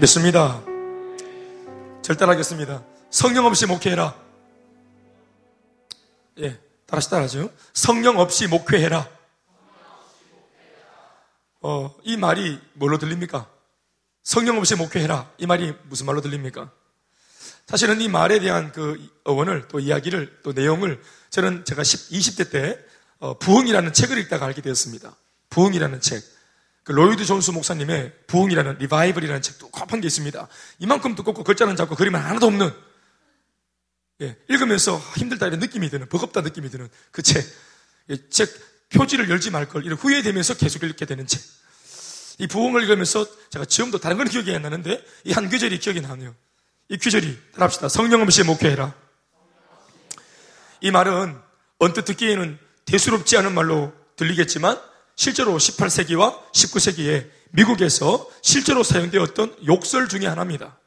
믿습니다. 절단하겠습니다. 성령 없이 목회해라. 예, 다시 따라하죠. 성령 없이 목회해라. 어, 이 말이 뭘로 들립니까? 성령 없이 목회해라. 이 말이 무슨 말로 들립니까? 사실은 이 말에 대한 그 어원을 또 이야기를 또 내용을 저는 제가 10, 20대 때 어, 부흥이라는 책을 읽다가 알게 되었습니다. 부흥이라는 책. 그 로이드 존스 목사님의 부흥이라는 리바이벌이라는 책도 곱한 게 있습니다. 이만큼 두껍고 글자는 작고 그림은 하나도 없는 예, 읽으면서 힘들다 이런 느낌이 드는 버겁다 느낌이 드는 그 책. 예, 책 표지를 열지 말 걸 이런 후회되면서 계속 읽게 되는 책. 이 부흥을 읽으면서 제가 지금도 다른 건 기억이 안 나는데 이 한 귀절이 기억이 나네요. 이 귀절이 따라합시다. 성령 없이 목회해라. 이 말은 언뜻 듣기에는 대수롭지 않은 말로 들리겠지만 실제로 18세기와 19세기에 미국에서 실제로 사용되었던 욕설 중의 하나입니다.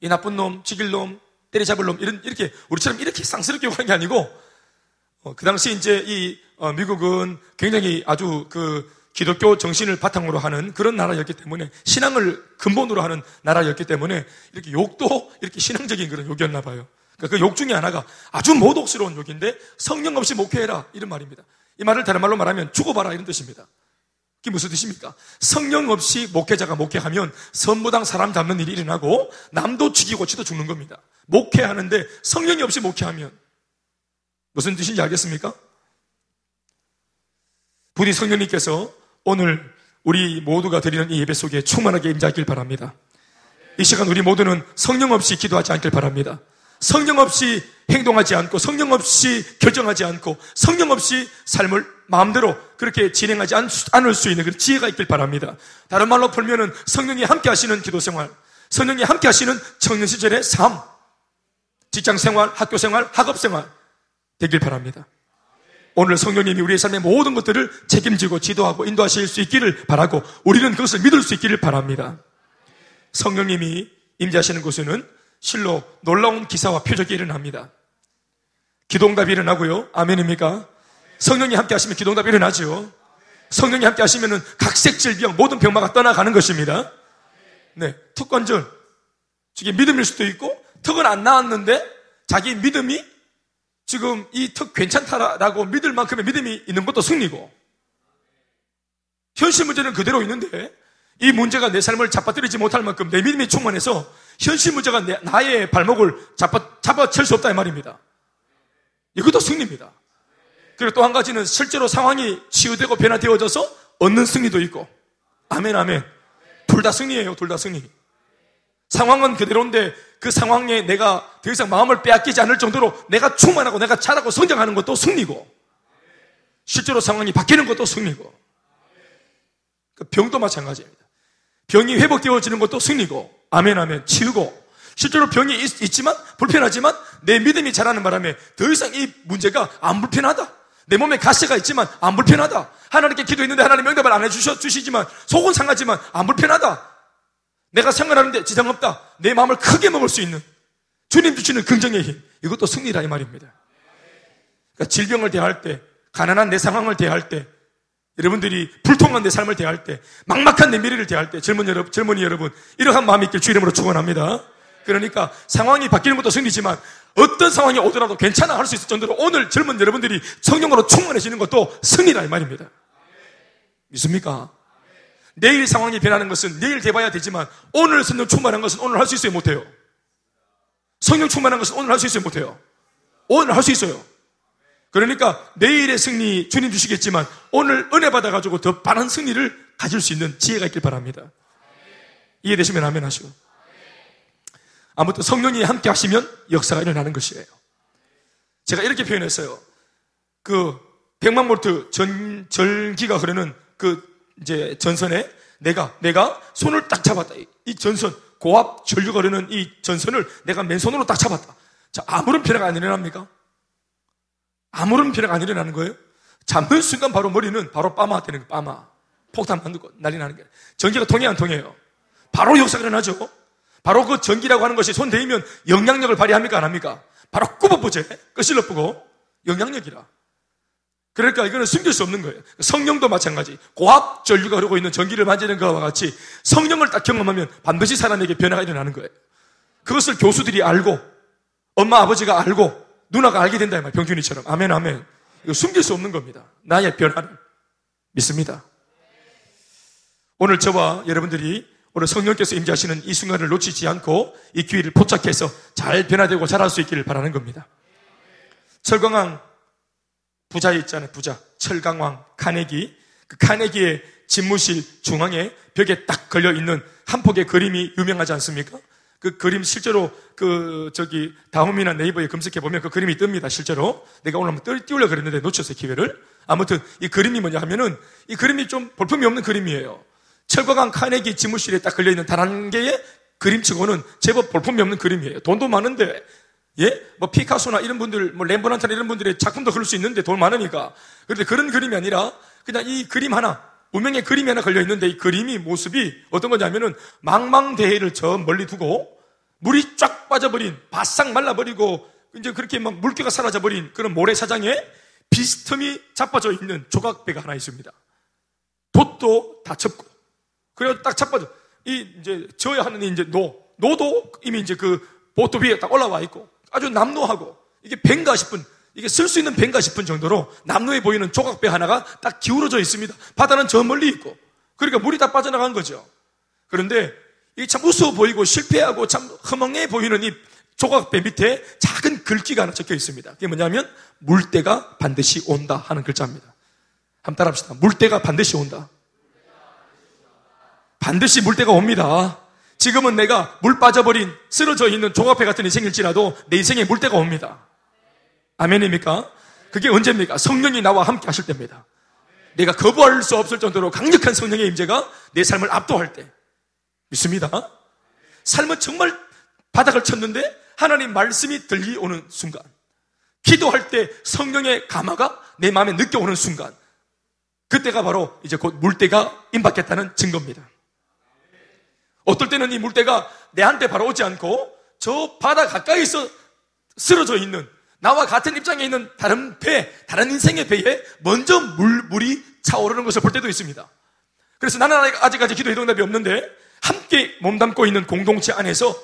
이 나쁜 놈, 죽일 놈, 때려잡을 놈, 이런, 이렇게, 우리처럼 이렇게 쌍스럽게 하는 게 아니고, 어, 그 당시 이제 이, 어, 미국은 굉장히 아주 그 기독교 정신을 바탕으로 하는 그런 나라였기 때문에, 신앙을 근본으로 하는 나라였기 때문에, 이렇게 욕도 이렇게 신앙적인 그런 욕이었나 봐요. 그욕 그러니까 그 중에 하나가 아주 모독스러운 욕인데, 성령 없이 목회해라. 이런 말입니다. 이 말을 다른 말로 말하면 죽어봐라 이런 뜻입니다. 그게 무슨 뜻입니까? 성령 없이 목회자가 목회하면 선무당 사람 잡는 일이 일어나고 남도 죽이고 지도 죽는 겁니다. 목회하는데 성령이 없이 목회하면 무슨 뜻인지 알겠습니까? 부디 성령님께서 오늘 우리 모두가 드리는 이 예배 속에 충만하게 임자길 바랍니다. 이 시간 우리 모두는 성령 없이 기도하지 않길 바랍니다. 성령 없이 행동하지 않고 성령 없이 결정하지 않고 성령 없이 삶을 마음대로 그렇게 진행하지 않을 수 있는 그런 지혜가 있길 바랍니다. 다른 말로 풀면은 성령이 함께 하시는 기도 생활, 성령이 함께 하시는 청년 시절의 삶, 직장 생활, 학교 생활, 학업 생활 되길 바랍니다. 오늘 성령님이 우리의 삶의 모든 것들을 책임지고 지도하고 인도하실 수 있기를 바라고 우리는 그것을 믿을 수 있기를 바랍니다. 성령님이 임재하시는 곳에는 실로 놀라운 기사와 표적이 일어납니다. 기동답이 일어나고요. 아멘입니까? 성령이 함께 하시면 기동답이 일어나죠. 성령이 함께 하시면은 각색 질병, 모든 병마가 떠나가는 것입니다. 네. 특권절. 이게 믿음일 수도 있고, 턱은 안 나왔는데, 자기 믿음이 지금 이 턱 괜찮다라고 믿을 만큼의 믿음이 있는 것도 승리고, 현실 문제는 그대로 있는데, 이 문제가 내 삶을 잡아뜨리지 못할 만큼 내 믿음이 충만해서 현실 문제가 내, 나의 발목을 잡아, 잡아챌 수 없다 이 말입니다. 이것도 승리입니다. 그리고 또 한 가지는 실제로 상황이 치유되고 변화되어져서 얻는 승리도 있고. 아멘, 아멘. 둘 다 승리예요, 둘 다 승리. 상황은 그대로인데 그 상황에 내가 더 이상 마음을 빼앗기지 않을 정도로 내가 충만하고 내가 자라고 성장하는 것도 승리고. 실제로 상황이 바뀌는 것도 승리고. 그 병도 마찬가지입니다. 병이 회복되어지는 것도 승리고, 아멘, 아멘, 치우고, 실제로 병이 있, 지만 불편하지만, 내 믿음이 자라는 바람에 더 이상 이 문제가 안 불편하다. 내 몸에 가시가 있지만 안 불편하다. 하나님께 기도했는데 하나님 명답을 안 해주셔, 주시지만, 속은 상하지만 안 불편하다. 내가 생활하는데 지장 없다. 내 마음을 크게 먹을 수 있는 주님 주시는 긍정의 힘. 이것도 승리라 이 말입니다. 그러니까 질병을 대할 때, 가난한 내 상황을 대할 때, 여러분들이 불통한 내 삶을 대할 때, 막막한 내 미래를 대할 때, 젊은 여러분, 젊은이 여러분, 이러한 마음이 있길 주 이름으로 축원합니다. 그러니까 상황이 바뀌는 것도 승리지만 어떤 상황이 오더라도 괜찮아 할 수 있을 정도로 오늘 젊은 여러분들이 성령으로 충만해지는 것도 승리라 이 말입니다. 믿습니까? 내일 상황이 변하는 것은 내일 돼봐야 되지만 오늘 성령 충만한 것은 오늘 할 수 있어요 못해요? 성령 충만한 것은 오늘 할 수 있어요 못해요? 오늘 할 수 있어요. 그러니까 내일의 승리 주님 주시겠지만 오늘 은혜 받아가지고 더 빠른 승리를 가질 수 있는 지혜가 있길 바랍니다. 이해되시면 아멘 하시고. 아무튼 성령이 함께 하시면 역사가 일어나는 것이에요. 제가 이렇게 표현했어요. 그 백만 볼트 전, 전기가 흐르는 그 이제 전선에 내가, 내가 손을 딱 잡았다. 이 전선, 고압 전류가 흐르는 이 전선을 내가 맨손으로 딱 잡았다. 자, 아무런 변화가 안 일어납니까? 아무런 변화가 안 일어나는 거예요. 잡는 순간 바로 머리는 바로 빠마 되는 거, 빠마. 폭탄 만들고 난리 나는 거예요. 전기가 통해 안 통해요? 바로 역사가 일어나죠. 바로 그 전기라고 하는 것이 손 대이면 영향력을 발휘합니까? 안 합니까? 바로 굽어보제. 끝을 엎고 영향력이라. 그러니까 이거는 숨길 수 없는 거예요. 성령도 마찬가지. 고압 전류가 흐르고 있는 전기를 만지는 것과 같이 성령을 딱 경험하면 반드시 사람에게 변화가 일어나는 거예요. 그것을 교수들이 알고 엄마 아버지가 알고 누나가 알게 된다 말 병준이처럼 아멘 아멘. 이거 숨길 수 없는 겁니다. 나의 변화를 믿습니다. 오늘 저와 여러분들이 오늘 성령께서 임재하시는 이 순간을 놓치지 않고 이 기회를 포착해서 잘 변화되고 자랄 수 있기를 바라는 겁니다. 철광왕 부자 있잖아요. 부자. 철강왕 카네기. 그 카네기의 집무실 중앙에 벽에 딱 걸려 있는 한 폭의 그림이 유명하지 않습니까? 그 그림 실제로 그 저기 다음이나 네이버에 검색해 보면 그 그림이 뜹니다. 실제로 내가 오늘 한번 띄우려 그랬는데 놓쳤어요 기회를. 아무튼 이 그림이 뭐냐 하면은 이 그림이 좀 볼품이 없는 그림이에요. 철거강 카네기 지무실에 딱 걸려 있는 단 한 개의 그림치고는 제법 볼품이 없는 그림이에요. 돈도 많은데 예? 뭐 피카소나 이런 분들, 뭐 렘브란트나 이런 분들의 작품도 그럴 수 있는데 돈 많으니까. 그런데 그런 그림이 아니라 그냥 이 그림 하나, 운명의 그림이 하나 걸려 있는데 이 그림이 모습이 어떤 거냐면은 망망대해를 저 멀리 두고 물이 쫙 빠져버린 바싹 말라버리고 이제 그렇게 막 물기가 사라져버린 그런 모래사장에 비스듬히 자빠져 있는 조각배가 하나 있습니다. 돛도 다 접고 그래서 딱 자빠져 이 이제 저야 하는 이제 노 노도 이미 이제 그 보트 위에 딱 올라와 있고 아주 남루하고 이게 밴가 싶은 이게 쓸 수 있는 밴가 싶은 정도로 남루해 보이는 조각배 하나가 딱 기울어져 있습니다. 바다는 저 멀리 있고 그러니까 물이 다 빠져나간 거죠. 그런데 이게 참 우스워 보이고 실패하고 참 허망해 보이는 이 조각배 밑에 작은 글귀가 하나 적혀 있습니다. 그게 뭐냐면 물때가 반드시 온다 하는 글자입니다. 한번 따라합시다. 물때가 반드시 온다. 반드시 물때가 옵니다. 지금은 내가 물 빠져버린 쓰러져 있는 종합회 같은 인생일지라도 내 인생에 물때가 옵니다. 아멘입니까? 그게 언제입니까? 성령이 나와 함께 하실 때입니다. 내가 거부할 수 없을 정도로 강력한 성령의 임재가 내 삶을 압도할 때 믿습니다. 삶은 정말 바닥을 쳤는데 하나님 말씀이 들리오는 순간 기도할 때 성령의 감화가 내 마음에 느껴오는 순간 그때가 바로 이제 곧 물때가 임박했다는 증거입니다. 어떨 때는 이 물때가 내한테 바로 오지 않고 저 바다 가까이서 쓰러져 있는 나와 같은 입장에 있는 다른 배, 다른 인생의 배에 먼저 물, 물이 차오르는 것을 볼 때도 있습니다. 그래서 나는 아직까지 기도의 응답이 없는데 함께 몸담고 있는 공동체 안에서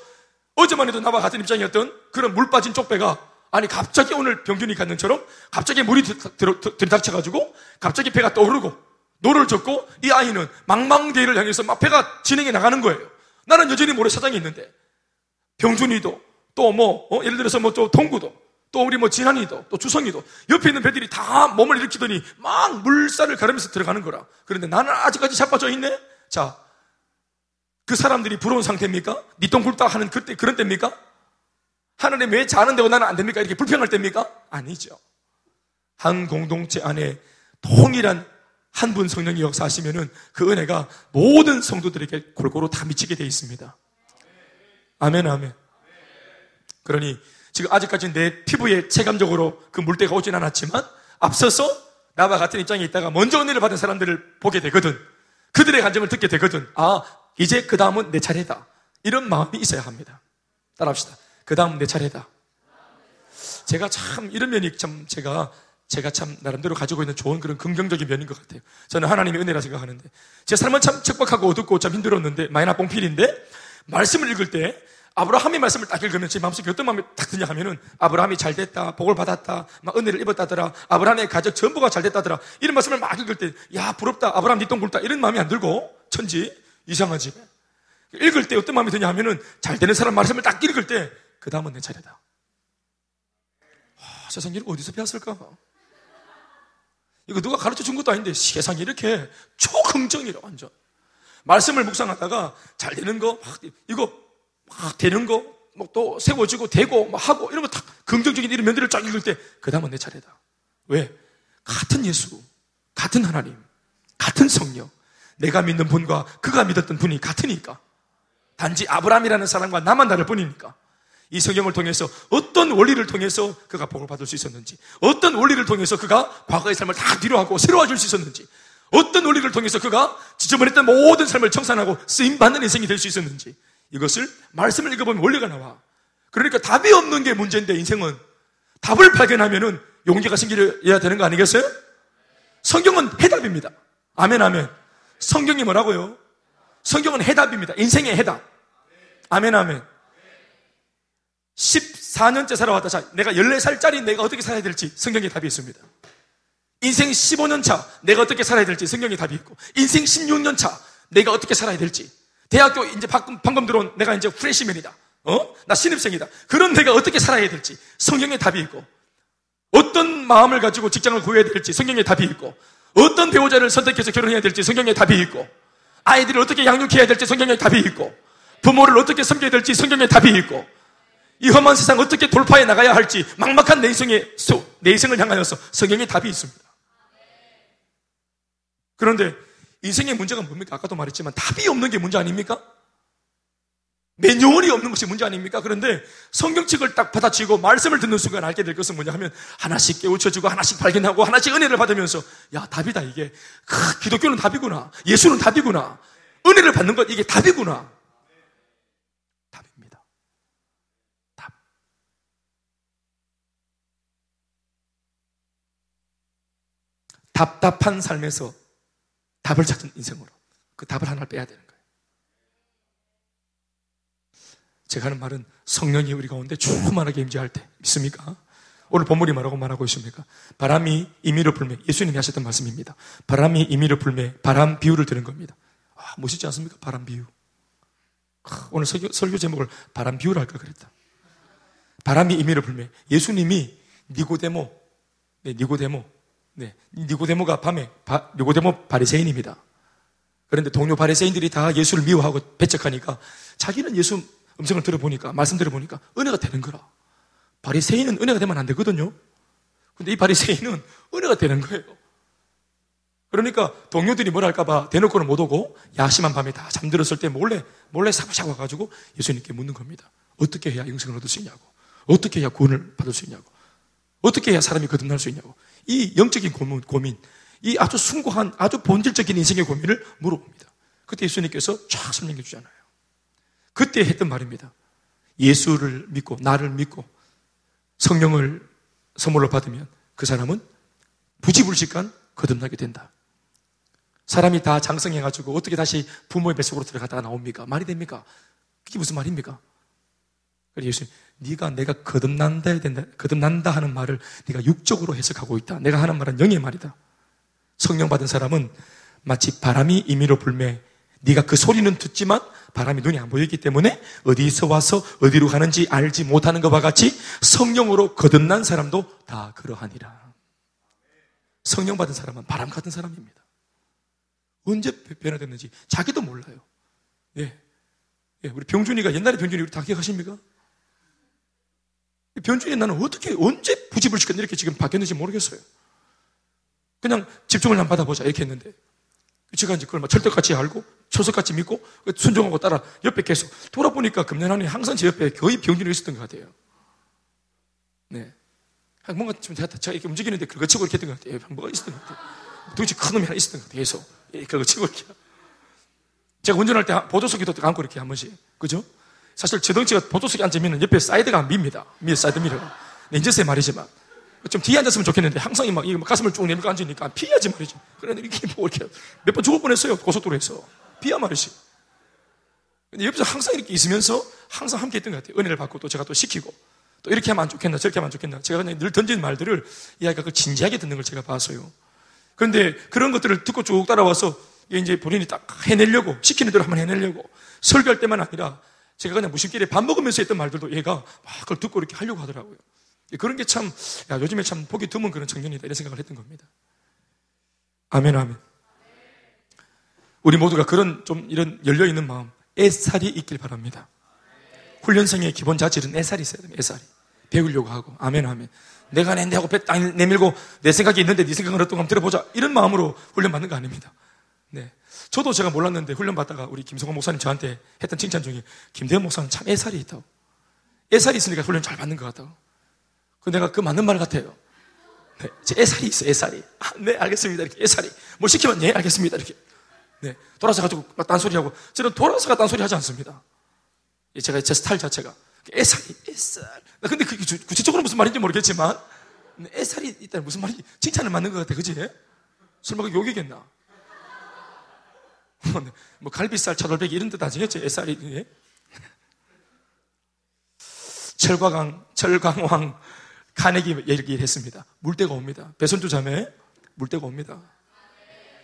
어제만 해도 나와 같은 입장이었던 그런 물 빠진 쪽배가 아니 갑자기 오늘 병준이 갔는 것처럼 갑자기 물이 들이닥쳐가지고 갑자기 배가 떠오르고 노를 젓고 이 아이는 망망대해를 향해서 막 배가 진행해 나가는 거예요. 나는 여전히 모래사장이 있는데 병준이도 또 뭐 어? 예를 들어서 뭐 또 동구도 또 우리 뭐 진한이도 또 주성이도 옆에 있는 배들이 다 몸을 일으키더니 막 물살을 가르면서 들어가는 거라. 그런데 나는 아직까지 자빠져 있네. 자, 그 사람들이 부러운 상태입니까? 니똥 굴딱 하는 그때 그런 때입니까? 하나님 왜 자는데 나는 안 됩니까? 이렇게 불평할 때입니까? 아니죠. 한 공동체 안에 동일한 한 분 성령이 역사하시면은 그 은혜가 모든 성도들에게 골고루 다 미치게 되어 있습니다. 아멘, 아멘. 그러니 지금 아직까지 내 피부에 체감적으로 그 물때가 오진 않았지만 앞서서 나와 같은 입장에 있다가 먼저 은혜를 받은 사람들을 보게 되거든. 그들의 간증을 듣게 되거든. 아, 이제 그 다음은 내 차례다. 이런 마음이 있어야 합니다. 따라합시다. 그 다음 내 차례다. 제가 참 이런 면이 참 제가 제가 참 나름대로 가지고 있는 좋은 그런 긍정적인 면인 것 같아요. 저는 하나님의 은혜라 생각하는데 제 삶은 참 척박하고 어둡고 참 힘들었는데 마이너 뽕필인데 말씀을 읽을 때 아브라함의 말씀을 딱 읽으면 제 마음속에 어떤 마음이 딱 드냐 하면은 아브라함이 잘 됐다, 복을 받았다, 막 은혜를 입었다더라, 아브라함의 가족 전부가 잘 됐다더라 이런 말씀을 막 읽을 때 야 부럽다, 아브라함 니 똥 굵다 이런 마음이 안 들고 천지 이상하지. 읽을 때 어떤 마음이 드냐 하면은 잘 되는 사람 말씀을 딱 읽을 때 그 다음은 내 차례다. 와, 세상 거 어디서 배웠을까? 이거 누가 가르쳐 준 것도 아닌데 세상이 이렇게 초긍정이라 완전. 말씀을 묵상하다가 잘 되는 거, 막, 이거 막 되는 거, 뭐 또 세워지고 되고 막 하고 이런 거다 긍정적인 이런 면들을 쫙 읽을 때 그 다음은 내 차례다. 왜? 같은 예수, 같은 하나님, 같은 성령, 내가 믿는 분과 그가 믿었던 분이 같으니까. 단지 아브라함이라는 사람과 나만 다를 뿐이니까. 이 성경을 통해서 어떤 원리를 통해서 그가 복을 받을 수 있었는지, 어떤 원리를 통해서 그가 과거의 삶을 다 뒤로하고 새로워 질수 있었는지, 어떤 원리를 통해서 그가 지저분했던 모든 삶을 청산하고 쓰임받는 인생이 될 수 있었는지, 이것을 말씀을 읽어보면 원리가 나와. 그러니까 답이 없는 게 문제인데 인생은 답을 발견하면은 용기가 생겨야 되는 거 아니겠어요? 성경은 해답입니다. 아멘, 아멘. 성경이 뭐라고요? 성경은 해답입니다. 인생의 해답. 아멘, 아멘. 14년째 살아왔다. 자, 내가 14살짜리 내가 어떻게 살아야 될지 성경에 답이 있습니다. 인생 15년 차 내가 어떻게 살아야 될지 성경에 답이 있고, 인생 16년 차 내가 어떻게 살아야 될지, 대학교 이제 방금, 방금 들어온 내가 이제 프레시맨이다. 어? 나 신입생이다. 그런 내가 어떻게 살아야 될지 성경에 답이 있고, 어떤 마음을 가지고 직장을 구해야 될지 성경에 답이 있고, 어떤 배우자를 선택해서 결혼해야 될지 성경에 답이 있고, 아이들을 어떻게 양육해야 될지 성경에 답이 있고, 부모를 어떻게 섬겨야 될지 성경에 답이 있고, 이 험한 세상 어떻게 돌파해 나가야 할지 막막한 내 인생의 내 인생을 향하여서 성경에 답이 있습니다. 그런데 인생의 문제가 뭡니까? 아까도 말했지만 답이 없는 게 문제 아닙니까? 매뉴얼이 없는 것이 문제 아닙니까? 그런데 성경책을 딱 받아치고 말씀을 듣는 순간 알게 될 것은 뭐냐 하면 하나씩 깨우쳐주고 하나씩 발견하고 하나씩 은혜를 받으면서 야 답이다 이게. 크, 기독교는 답이구나. 예수는 답이구나. 은혜를 받는 것 이게 답이구나. 답입니다. 답. 답답한 삶에서 답을 찾은 인생으로 그 답을 하나를 빼야 되는 거예요 제가 하는 말은 성령이 우리 가운데 충만하게 임재할 때 믿습니까? 오늘 본문이 뭐라고 말하고 있습니까? 바람이 임의로 불매 예수님이 하셨던 말씀입니다. 바람이 임의로 불매 바람 비유를 드는 겁니다. 아, 멋있지 않습니까? 바람 비유. 아, 오늘 설교, 설교 제목을 바람 비유를 할까 그랬다. 바람이 임의로 불매 예수님이 니고데모 네, 니고데모 네, 니고데모가 밤에 바, 니고데모 바리새인입니다. 그런데 동료 바리새인들이 다 예수를 미워하고 배척하니까 자기는 예수 음성을 들어보니까, 말씀 들어보니까 은혜가 되는 거라. 바리새인은 은혜가 되면 안 되거든요. 근데 이 바리새인은 은혜가 되는 거예요. 그러니까 동료들이 뭘 할까봐 대놓고는 못 오고 야심한 밤에 다 잠들었을 때 몰래 몰래 사무샤 와가지고 예수님께 묻는 겁니다. 어떻게 해야 영생을 얻을 수 있냐고, 어떻게 해야 구원을 받을 수 있냐고, 어떻게 해야 사람이 거듭날 수 있냐고. 이 영적인 고민, 고민, 이 아주 숭고한 아주 본질적인 인생의 고민을 물어봅니다. 그때 예수님께서 쫙 설명해 주잖아요. 그때 했던 말입니다. 예수를 믿고 나를 믿고 성령을 선물로 받으면 그 사람은 부지불식간 거듭나게 된다. 사람이 다 장성해가지고 어떻게 다시 부모의 뱃속으로 들어갔다가 나옵니까? 말이 됩니까? 그게 무슨 말입니까? 예수님, 네가 내가 거듭난다 된다, 거듭난다 하는 말을 네가 육적으로 해석하고 있다. 내가 하는 말은 영의 말이다. 성령 받은 사람은 마치 바람이 임의로 불매 네가 그 소리는 듣지만 바람이 눈이 안 보이기 때문에 어디서 와서 어디로 가는지 알지 못하는 것과 같이 성령으로 거듭난 사람도 다 그러하니라. 성령 받은 사람은 바람 같은 사람입니다. 언제 변화됐는지 자기도 몰라요. 예. 예 우리 병준이가 옛날에 병준이 우리 다 기억하십니까? 병준이 나는 어떻게 언제 부지불식간 이렇게 지금 바뀌었는지 모르겠어요. 그냥 집중을 한 받아보자 이렇게 했는데 제가 이제 그걸 막 철떡같이 알고 초석같이 믿고 순종하고 따라 옆에 계속 돌아보니까 금년 안에 항상 제 옆에 거의 병준이 있었던 것 같아요. 네. 뭔가 좀 제가, 이렇게 움직이는데 긁어치고 이렇게 했던 것 같아요. 뭐가 있었던 것 같아요. 도대체 큰 놈이 하나 있었던 것 같아요. 계속. 예, 긁어치고 이렇게. 제가 운전할 때 보조석에도 감고 이렇게 한 번씩. 그죠? 사실 제 덩치가 보조석에 앉으면 옆에 사이드가 안 밉니다. 미 사이드 미러가. 네, 인제세 말이지만. 좀 뒤에 앉았으면 좋겠는데 항상 막, 가슴을 쭉 내밀고 앉으니까 피해야지 말이지. 그런데 이렇게 뭐 이렇게 몇 번 죽을 뻔했어요. 고속도로에서. 피야 말이지. 근데 옆에서 항상 이렇게 있으면서 항상 함께 했던 것 같아요. 은혜를 받고 또 제가 또 시키고 또 이렇게 하면 안 좋겠나 저렇게 하면 안 좋겠나 제가 그냥 늘 던지는 말들을 이 아이가 그 진지하게 듣는 걸 제가 봤어요. 그런데 그런 것들을 듣고 쭉 따라와서 이제 본인이 딱 해내려고 시키는 대로 한번 해내려고 설교할 때만 아니라 제가 그냥 무심결에 밥 먹으면서 했던 말들도 얘가 막 그걸 듣고 이렇게 하려고 하더라고요. 그런 게 참, 야, 요즘에 참 보기 드문 그런 청년이다. 이런 생각을 했던 겁니다. 아멘, 아멘. 우리 모두가 그런 좀 이런 열려있는 마음, 애살이 있길 바랍니다. 훈련생의 기본 자질은 애살이 있어야 됩니다. 애살이. 배우려고 하고. 아멘, 아멘. 내가 낸데 하고 배 땅 내밀고 내 생각이 있는데 네 생각은 어떤가 한번 들어보자. 이런 마음으로 훈련받는 거 아닙니다. 네. 저도 제가 몰랐는데 훈련받다가 우리 김성호 목사님 저한테 했던 칭찬 중에 김대현 목사는 참 애살이 있다고. 애살이 있으니까 훈련 잘 받는 것 같다고. 그 내가 그 맞는 말 같아요. 네, 제 애살이 있어, 애살이. 아, 네, 알겠습니다. 이렇게 애살이. 뭐 시키면, 네, 알겠습니다. 이렇게. 네, 돌아서 가지고 막 딴소리 하고, 저는 돌아서가 딴소리 하지 않습니다. 제가 제 스타일 자체가. 애살이, 애살. 근데 그게 구체적으로 무슨 말인지 모르겠지만, 애살이 있다는 무슨 말인지 칭찬을 맞는 것 같아, 그지? 설마 그 욕이겠나? 뭐 갈비살, 차돌배기 이런 뜻 아시겠죠? 애살이. 예? 철과강, 철강왕 카네기 얘기를 했습니다. 물때가 옵니다. 배선주 자매, 물때가 옵니다.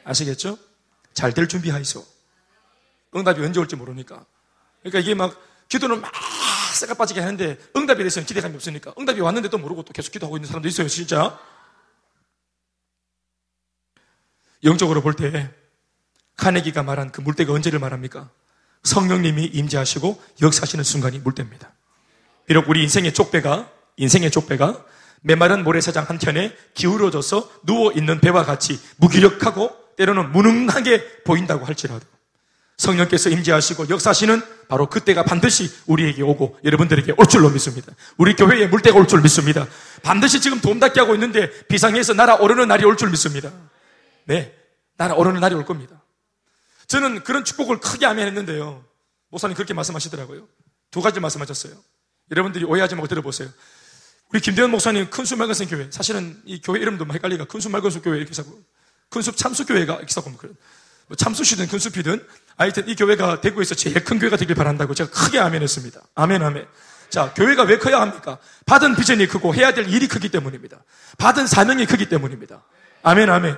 아시겠죠? 잘 될 준비하이소. 응답이 언제 올지 모르니까. 그러니까 이게 막 기도는 막 쇠가 빠지게 하는데 응답에 대해서는 기대감이 없으니까 응답이 왔는데도 모르고 또 계속 기도하고 있는 사람도 있어요, 진짜. 영적으로 볼 때 카네기가 말한 그 물때가 언제를 말합니까? 성령님이 임재하시고 역사하시는 순간이 물때입니다. 비록 우리 인생의 쪽배가 인생의 쪽배가 메마른 모래사장 한켠에 기울어져서 누워 있는 배와 같이 무기력하고 때로는 무능하게 보인다고 할지라도 성령께서 임재하시고 역사하시는 바로 그때가 반드시 우리에게 오고 여러분들에게 올 줄로 믿습니다. 우리 교회에 물때가 올 줄 믿습니다. 반드시 지금 도움닫기 하고 있는데 비상에서 날아오르는 날이 올 줄 믿습니다. 네. 날아오르는 날이 올 겁니다. 저는 그런 축복을 크게 아멘했는데요. 목사님 그렇게 말씀하시더라고요. 두 가지 말씀하셨어요. 여러분들이 오해하지 말고 들어보세요. 우리 김대현 목사님 큰숲 말근성 교회. 사실은 이 교회 이름도 헷갈리가 큰숲 말근성 교회 이렇게 사고 큰숲 참수 교회가 이렇게 사고. 뭐 참수시든 큰숲이든 하여튼 이 교회가 대구에서 제일 큰 교회가 되길 바란다고 제가 크게 아멘했습니다. 아멘 아멘. 자, 교회가 왜 커야 합니까? 받은 비전이 크고 해야 될 일이 크기 때문입니다. 받은 사명이 크기 때문입니다. 아멘 아멘.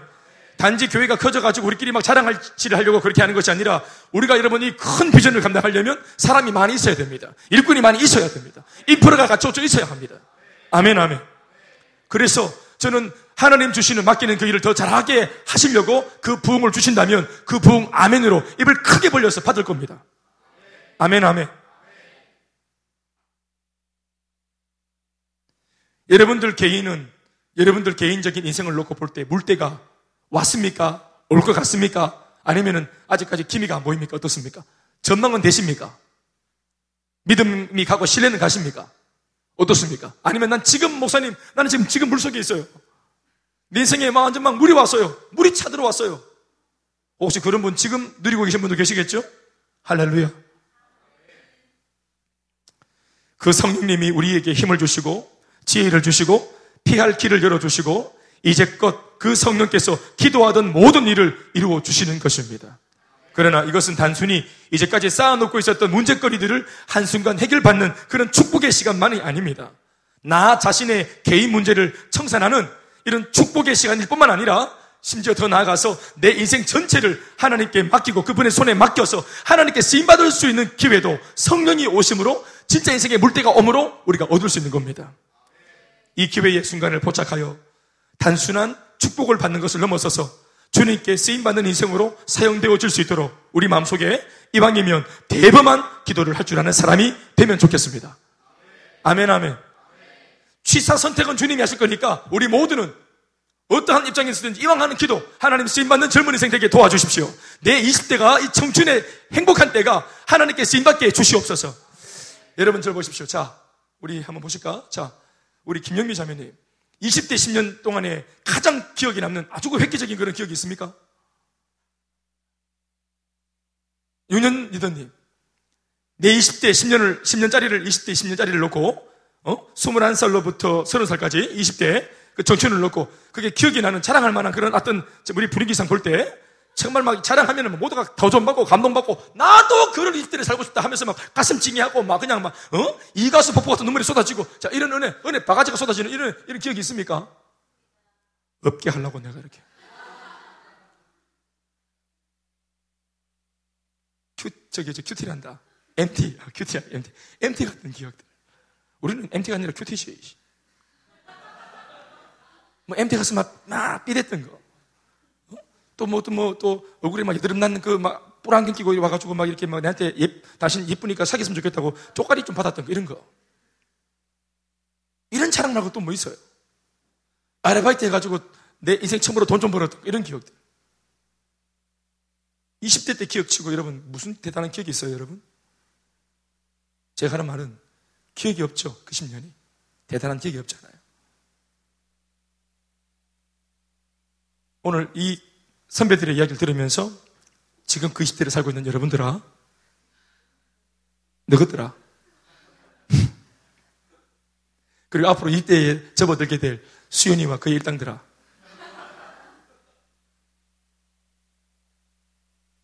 단지 교회가 커져가지고 우리끼리 막 자랑할 지를 하려고 그렇게 하는 것이 아니라 우리가 여러분이 큰 비전을 감당하려면 사람이 많이 있어야 됩니다. 일꾼이 많이 있어야 됩니다. 인프라가 갖춰져 있어야 합니다. 아멘, 아멘. 그래서 저는 하나님 주시는 맡기는 그 일을 더 잘하게 하시려고 그 부흥을 주신다면 그 부흥 아멘으로 입을 크게 벌려서 받을 겁니다. 아멘, 아멘. 여러분들 개인은 여러분들 개인적인 인생을 놓고 볼 때 물때가 왔습니까? 올 것 같습니까? 아니면은 아직까지 기미가 안 보입니까? 어떻습니까? 전망은 되십니까? 믿음이 가고 신뢰는 가십니까? 어떻습니까? 아니면 난 지금 목사님, 나는 지금 지금 물 속에 있어요. 내 인생에 막 완전 막 물이 왔어요. 물이 차들어 왔어요. 혹시 그런 분 지금 누리고 계신 분도 계시겠죠? 할렐루야. 그 성령님이 우리에게 힘을 주시고 지혜를 주시고 피할 길을 열어 주시고 이제껏 그 성령께서 기도하던 모든 일을 이루어 주시는 것입니다. 그러나 이것은 단순히 이제까지 쌓아놓고 있었던 문제거리들을 한순간 해결받는 그런 축복의 시간만이 아닙니다. 나 자신의 개인 문제를 청산하는 이런 축복의 시간일 뿐만 아니라 심지어 더 나아가서 내 인생 전체를 하나님께 맡기고 그분의 손에 맡겨서 하나님께 쓰임받을 수 있는 기회도 성령이 오심으로 진짜 인생의 물때가 오므로 우리가 얻을 수 있는 겁니다. 이 기회의 순간을 포착하여 단순한 축복을 받는 것을 넘어서서 주님께 쓰임받는 인생으로 사용되어질 수 있도록 우리 마음속에 이왕이면 대범한 기도를 할 줄 아는 사람이 되면 좋겠습니다. 아멘, 아멘. 취사 선택은 주님이 하실 거니까 우리 모두는 어떠한 입장에서든지 이왕 하는 기도, 하나님 쓰임받는 젊은 인생 되게 도와주십시오. 내 20대가 이 청춘의 행복한 때가 하나님께 쓰임받게 주시옵소서. 여러분 저 보십시오. 자, 우리 한번 보실까? 자, 우리 김영미 자매님. 20대 10년 동안에 가장 기억에 남는 아주 그 획기적인 그런 기억이 있습니까? 윤현 리더님. 내 20대 10년을, 10년짜리를, 20대 10년짜리를 놓고, 어? 21살로부터 30살까지 20대 그 정춘을 놓고, 그게 기억이 나는 자랑할 만한 그런 어떤 우리 분위기상 볼 때, 정말 막 자랑하면 뭐 모두가 더좀 받고 감동받고 나도 그런 일들에 살고 싶다 하면서 막 가슴 찡해하고 막 그냥 막 어? 이가수 폭포 같은 눈물이 쏟아지고 자 이런 은혜 은혜 바가지가 쏟아지는 이런 이런 기억이 있습니까? 없게 하려고 내가 이렇게. 큐 저기 저 큐티란다. MT 아, 큐티야 MT MT 같은 기억들. 우리는 MT가 아니라 큐티시 뭐 MT 가서 막 막 삐댔던 거 또 뭐, 또 뭐, 또 얼굴에 막 여드름 나는 그막 뿔안경 끼고 와가지고 막 이렇게 막 내한테 예, 당신 예쁘니까 사귀었으면 좋겠다고 쪽가리 좀 받았던 거, 이런 거. 이런 자랑 말고 또 뭐 있어요? 아르바이트 해가지고 내 인생 처음으로 돈 좀 벌었던 거, 이런 기억들. 20대 때 기억치고 여러분 무슨 대단한 기억이 있어요, 여러분? 제가 하는 말은 기억이 없죠, 그 10년이. 대단한 기억이 없잖아요. 오늘 이 선배들의 이야기를 들으면서 지금 그 20대를 살고 있는 여러분들아, 너희들아. 그리고 앞으로 20대에 접어들게 될 수연이와 그의 일당들아.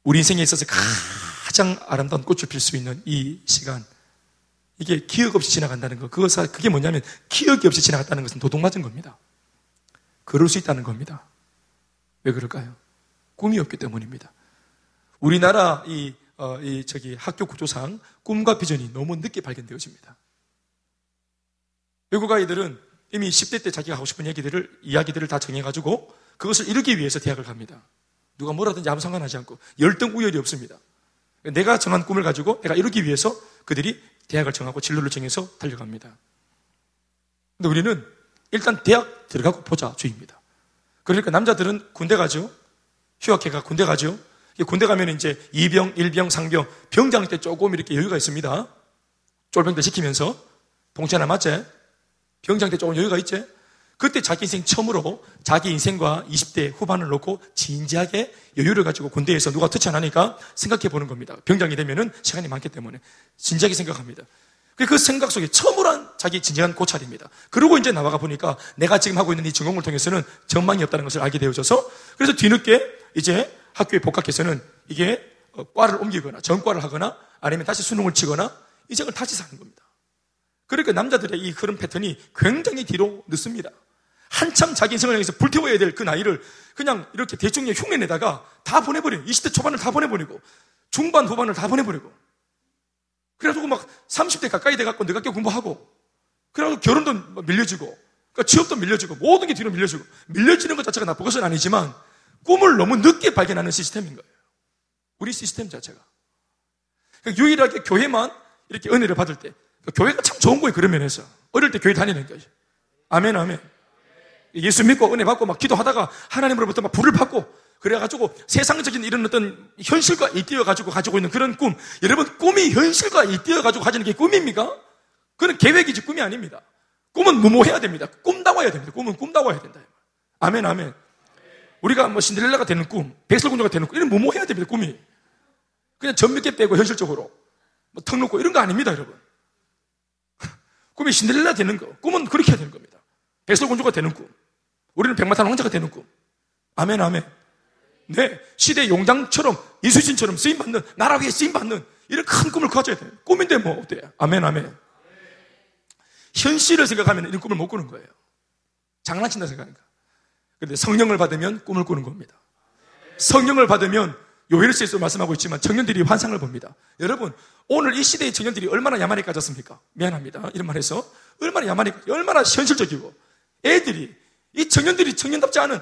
우리 인생에 있어서 가장 아름다운 꽃을 필 수 있는 이 시간. 이게 기억 없이 지나간다는 거. 그것은, 그게 뭐냐면 기억이 없이 지나갔다는 것은 도둑 맞은 겁니다. 그럴 수 있다는 겁니다. 왜 그럴까요? 꿈이 없기 때문입니다. 우리나라 이, 어, 이, 저기 학교 구조상 꿈과 비전이 너무 늦게 발견되어집니다. 외국 아이들은 이미 10대 때 자기가 하고 싶은 얘기들을, 이야기들을 다 정해가지고 그것을 이루기 위해서 대학을 갑니다. 누가 뭐라든지 아무 상관하지 않고 열등 우열이 없습니다. 내가 정한 꿈을 가지고 내가 이루기 위해서 그들이 대학을 정하고 진로를 정해서 달려갑니다. 근데 우리는 일단 대학 들어가고 보자 주의입니다. 그러니까 남자들은 군대 가죠. 휴학해가 군대 가죠. 군대 가면 이제 이병, 일병, 상병, 병장 때 조금 이렇게 여유가 있습니다. 쫄병들 시키면서 봉치 하나 맞지? 병장 때 조금 여유가 있지? 그때 자기 인생 처음으로 자기 인생과 20대 후반을 놓고 진지하게 여유를 가지고 군대에서 누가 터치 안 하니까 생각해 보는 겁니다. 병장이 되면은 시간이 많기 때문에 진지하게 생각합니다. 그 생각 속에 처음으로 한 자기 진지한 고찰입니다. 그러고 이제 나와가 보니까 내가 지금 하고 있는 이 전공을 통해서는 전망이 없다는 것을 알게 되어져서 그래서 뒤늦게 이제 학교에 복학해서는 이게 어, 과를 옮기거나 전과를 하거나 아니면 다시 수능을 치거나 이제을 다시 사는 겁니다. 그러니까 남자들의 이 흐름 패턴이 굉장히 뒤로 늦습니다. 한참 자기 인생을 향해서 불태워야 될 그 나이를 그냥 이렇게 대충 흉내내다가 다 보내버려요. 20대 초반을 다 보내버리고 중반 후반을 다 보내버리고 그래가지고 막 30대 가까이 돼갖고 꽤 공부하고 그래가지고 결혼도 밀려지고 그러니까 취업도 밀려지고 모든 게 뒤로 밀려지고 밀려지는 것 자체가 나쁜 것은 아니지만 꿈을 너무 늦게 발견하는 시스템인 거예요. 우리 시스템 자체가. 그러니까 유일하게 교회만 이렇게 은혜를 받을 때 그러니까 교회가 참 좋은 거예요. 그런 면에서. 어릴 때 교회 다니는 거죠. 아멘, 아멘. 예수 믿고 은혜 받고 막 기도하다가 하나님으로부터 막 불을 받고 그래가지고 세상적인 이런 어떤 현실과 이띄어가지고 가지고 있는 그런 꿈. 여러분, 꿈이 현실과 이띄어가지고 가지는 게 꿈입니까? 그건 계획이지 꿈이 아닙니다. 꿈은 무모해야 됩니다. 꿈다워야 됩니다. 꿈은 꿈다워야 된다. 아멘, 아멘. 우리가 뭐 신데렐라가 되는 꿈, 백설공주가 되는 꿈, 이런 무모해야 됩니다. 꿈이. 그냥 전몇개 빼고 현실적으로. 뭐턱 놓고 이런 거 아닙니다, 여러분. 꿈이 신데렐라 되는 거. 꿈은 그렇게 해야 되는 겁니다. 백설공주가 되는 꿈. 우리는 백마탄 왕자가 되는 꿈. 아멘, 아멘. 네. 시대 용장처럼, 이수신처럼 쓰임받는, 나라 위에 쓰임받는 이런 큰 꿈을 가져야 돼요. 꿈인데 뭐, 어때요? 아멘, 아멘. 현실을 생각하면 이런 꿈을 못 꾸는 거예요. 장난친다 생각하니까. 그런데 성령을 받으면 꿈을 꾸는 겁니다. 성령을 받으면 요헬스에서 말씀하고 있지만 청년들이 환상을 봅니다. 여러분, 오늘 이 시대의 청년들이 얼마나 야만이 까졌습니까? 미안합니다. 이런 말 해서. 얼마나 야만이, 얼마나 현실적이고. 애들이, 이 청년들이 청년답지 않은,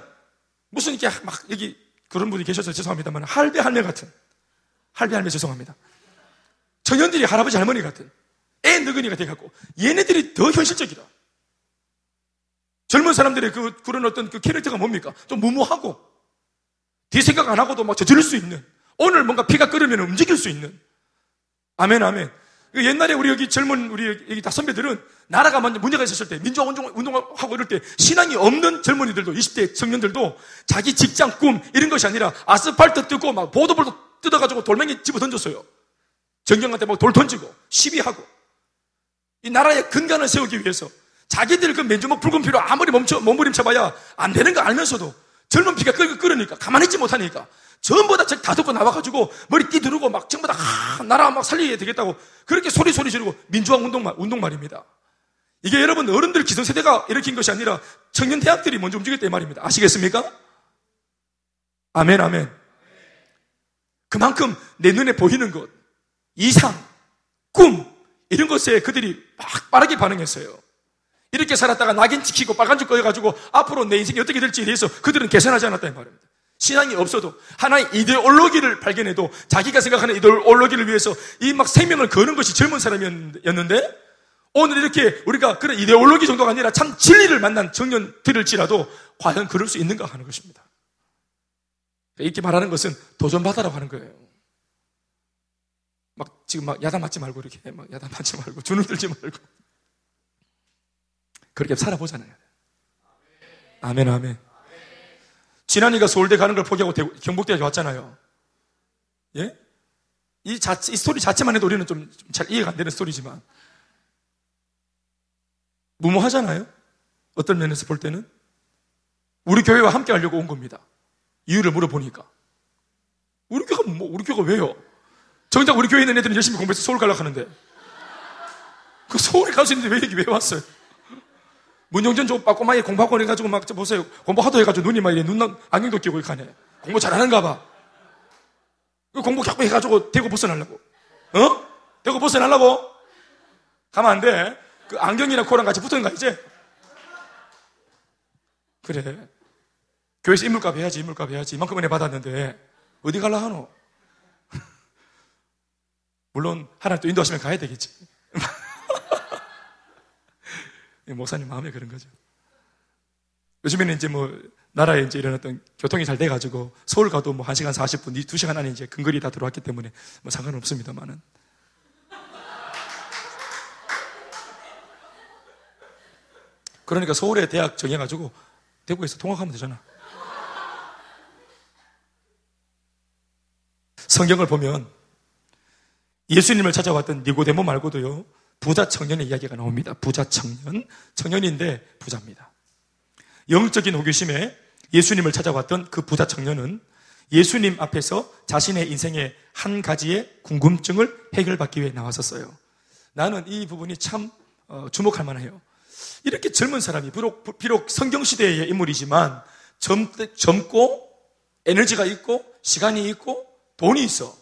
무슨 이렇게 막 여기 그런 분이 계셔서 죄송합니다만, 할배 할매 같은. 할배 할매 죄송합니다. 청년들이 할아버지 할머니 같은. 애 너그니가 돼갖고. 얘네들이 더 현실적이다. 젊은 사람들의 그, 그런 어떤 그 캐릭터가 뭡니까? 좀 무모하고, 뒤 생각 안 하고도 막 저지를 수 있는, 오늘 뭔가 피가 끓으면 움직일 수 있는, 아멘, 아멘. 그 옛날에 우리 여기 젊은 우리 여기 다 선배들은 나라가 먼저 문제가 있었을 때 민주화 운동, 운동하고 이럴 때 신앙이 없는 젊은이들도 20대 청년들도 자기 직장 꿈 이런 것이 아니라 아스팔트 뜯고 막 보도볼도 뜯어가지고 돌멩이 집어 던졌어요. 정경한테 막 돌 던지고 시비하고 이 나라의 근간을 세우기 위해서 자기들 그 맨주먹 붉은 피로 아무리 멈춰 몸부림쳐봐야 안 되는 거 알면서도 젊은 피가 끓으니까 가만히 있지 못하니까 전부 다 책 다 듣고 나와가지고 머리 띠두르고 막 전부 다 아, 나라 막 살리게 되겠다고 그렇게 소리 소리 지르고 민주화 운동, 운동 말입니다. 이게 여러분 어른들 기성세대가 일으킨 것이 아니라 청년 대학들이 먼저 움직였다 이 말입니다. 아시겠습니까? 아멘, 아멘. 그만큼 내 눈에 보이는 것, 이상, 꿈, 이런 것에 그들이 막 빠르게 반응했어요. 이렇게 살았다가 낙인 찍히고 빨간줄 꺼여가지고 앞으로 내 인생이 어떻게 될지에 대해서 그들은 계산하지 않았다 이 말입니다. 신앙이 없어도 하나의 이데올로기를 발견해도 자기가 생각하는 이데올로기를 위해서 이 막 생명을 거는 것이 젊은 사람이었는데 오늘 이렇게 우리가 그런 이데올로기 정도가 아니라 참 진리를 만난 청년들일지라도 과연 그럴 수 있는가 하는 것입니다. 이렇게 말하는 것은 도전받아라고 하는 거예요. 막 지금 막 야단 맞지 말고 이렇게 막 야단 맞지 말고 주눅 들지 말고 그렇게 살아보잖아요. 아멘 아멘. 지난이가 서울대 가는 걸 포기하고 경북대에 왔잖아요. 예? 이 자체, 이 스토리 자체만 해도 우리는 좀 잘 이해가 안 되는 스토리지만. 무모하잖아요? 어떤 면에서 볼 때는? 우리 교회와 함께 하려고 온 겁니다. 이유를 물어보니까. 우리 교가 뭐, 우리 교가 왜요? 정작 우리 교회 있는 애들은 열심히 공부해서 서울 가려고 하는데. 그 서울에 갈 수 있는데 왜 여기 왜 왔어요? 문영전 좀 빠꼬마에 공부하고 해가지고 막 보세요. 공부 하도 해가지고 눈이 막 이래 눈 안경도 끼고 이렇게 하네. 공부 잘하는가 봐. 그 공부 자꾸 해가지고 대구 벗어나려고. 어? 대구 벗어나려고? 가면 안 돼. 그 안경이랑 코랑 같이 붙은 거 이제. 그래. 교회에서 인물값 해야지, 인물값 해야지. 이만큼 은혜 받았는데, 어디 갈라 하노? 물론, 하나님 또 인도하시면 가야 되겠지. 목사님 마음에 그런 거죠. 요즘에는 이제 뭐, 나라에 이제 어떤 교통이 잘 돼가지고, 서울 가도 뭐 1시간 40분, 2시간 안에 이제 근거리 다 들어왔기 때문에 뭐 상관은 없습니다만은. 그러니까 서울에 대학 정해가지고 대구에서 통학하면 되잖아. 성경을 보면 예수님을 찾아왔던 니고데모 말고도요, 부자 청년의 이야기가 나옵니다. 부자 청년. 청년인데 부자입니다. 영적인 호기심에 예수님을 찾아왔던 그 부자 청년은 예수님 앞에서 자신의 인생의 한 가지의 궁금증을 해결받기 위해 나왔었어요. 나는 이 부분이 참 어, 주목할 만해요. 이렇게 젊은 사람이 비록, 비록 성경시대의 인물이지만 젊, 젊고 에너지가 있고 시간이 있고 돈이 있어.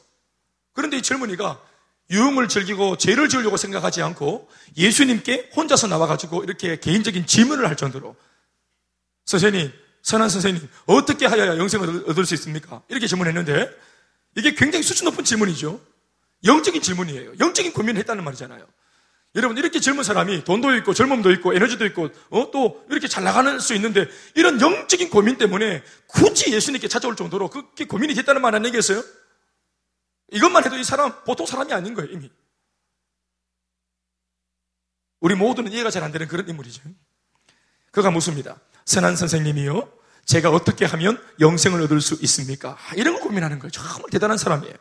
그런데 이 젊은이가 유흥을 즐기고 죄를 지으려고 생각하지 않고 예수님께 혼자서 나와가지고 이렇게 개인적인 질문을 할 정도로 선생님, 선한 선생님, 어떻게 하여야 영생을 얻을 수 있습니까? 이렇게 질문했는데 이게 굉장히 수준 높은 질문이죠. 영적인 질문이에요. 영적인 고민을 했다는 말이잖아요. 여러분 이렇게 젊은 사람이 돈도 있고 젊음도 있고 에너지도 있고 어? 또 이렇게 잘 나가는 수 있는데 이런 영적인 고민 때문에 굳이 예수님께 찾아올 정도로 그게 고민이 됐다는 말 아니겠어요? 이것만 해도 이 사람 보통 사람이 아닌 거예요 이미. 우리 모두는 이해가 잘 안 되는 그런 인물이죠. 그가 묻습니다. 선한 선생님이요. 제가 어떻게 하면 영생을 얻을 수 있습니까? 이런 걸 고민하는 거예요. 정말 대단한 사람이에요.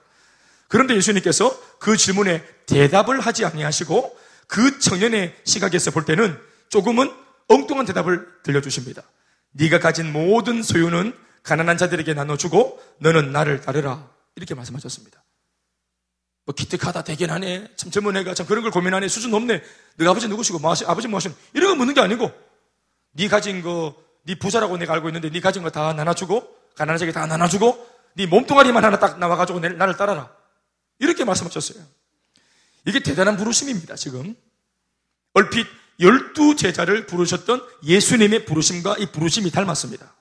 그런데 예수님께서 그 질문에 대답을 하지 아니하시고 그 청년의 시각에서 볼 때는 조금은 엉뚱한 대답을 들려주십니다. 네가 가진 모든 소유는 가난한 자들에게 나눠주고 너는 나를 따르라 이렇게 말씀하셨습니다. 뭐 기특하다 대견하네. 참 젊은 애가 참 그런 걸 고민하네. 수준 높네. 너가 아버지 누구시고? 뭐 하시, 아버지 뭐 하시는? 이런 거 묻는 게 아니고. 네 가진 거 네 부자라고 내가 알고 있는데 네 가진 거 다 나눠주고 가난한 자에게 다 나눠주고 네 몸뚱아리만 하나 딱 나와가지고 나를 따라라. 이렇게 말씀하셨어요. 이게 대단한 부르심입니다, 지금. 얼핏 열두 제자를 부르셨던 예수님의 부르심과 이 부르심이 닮았습니다.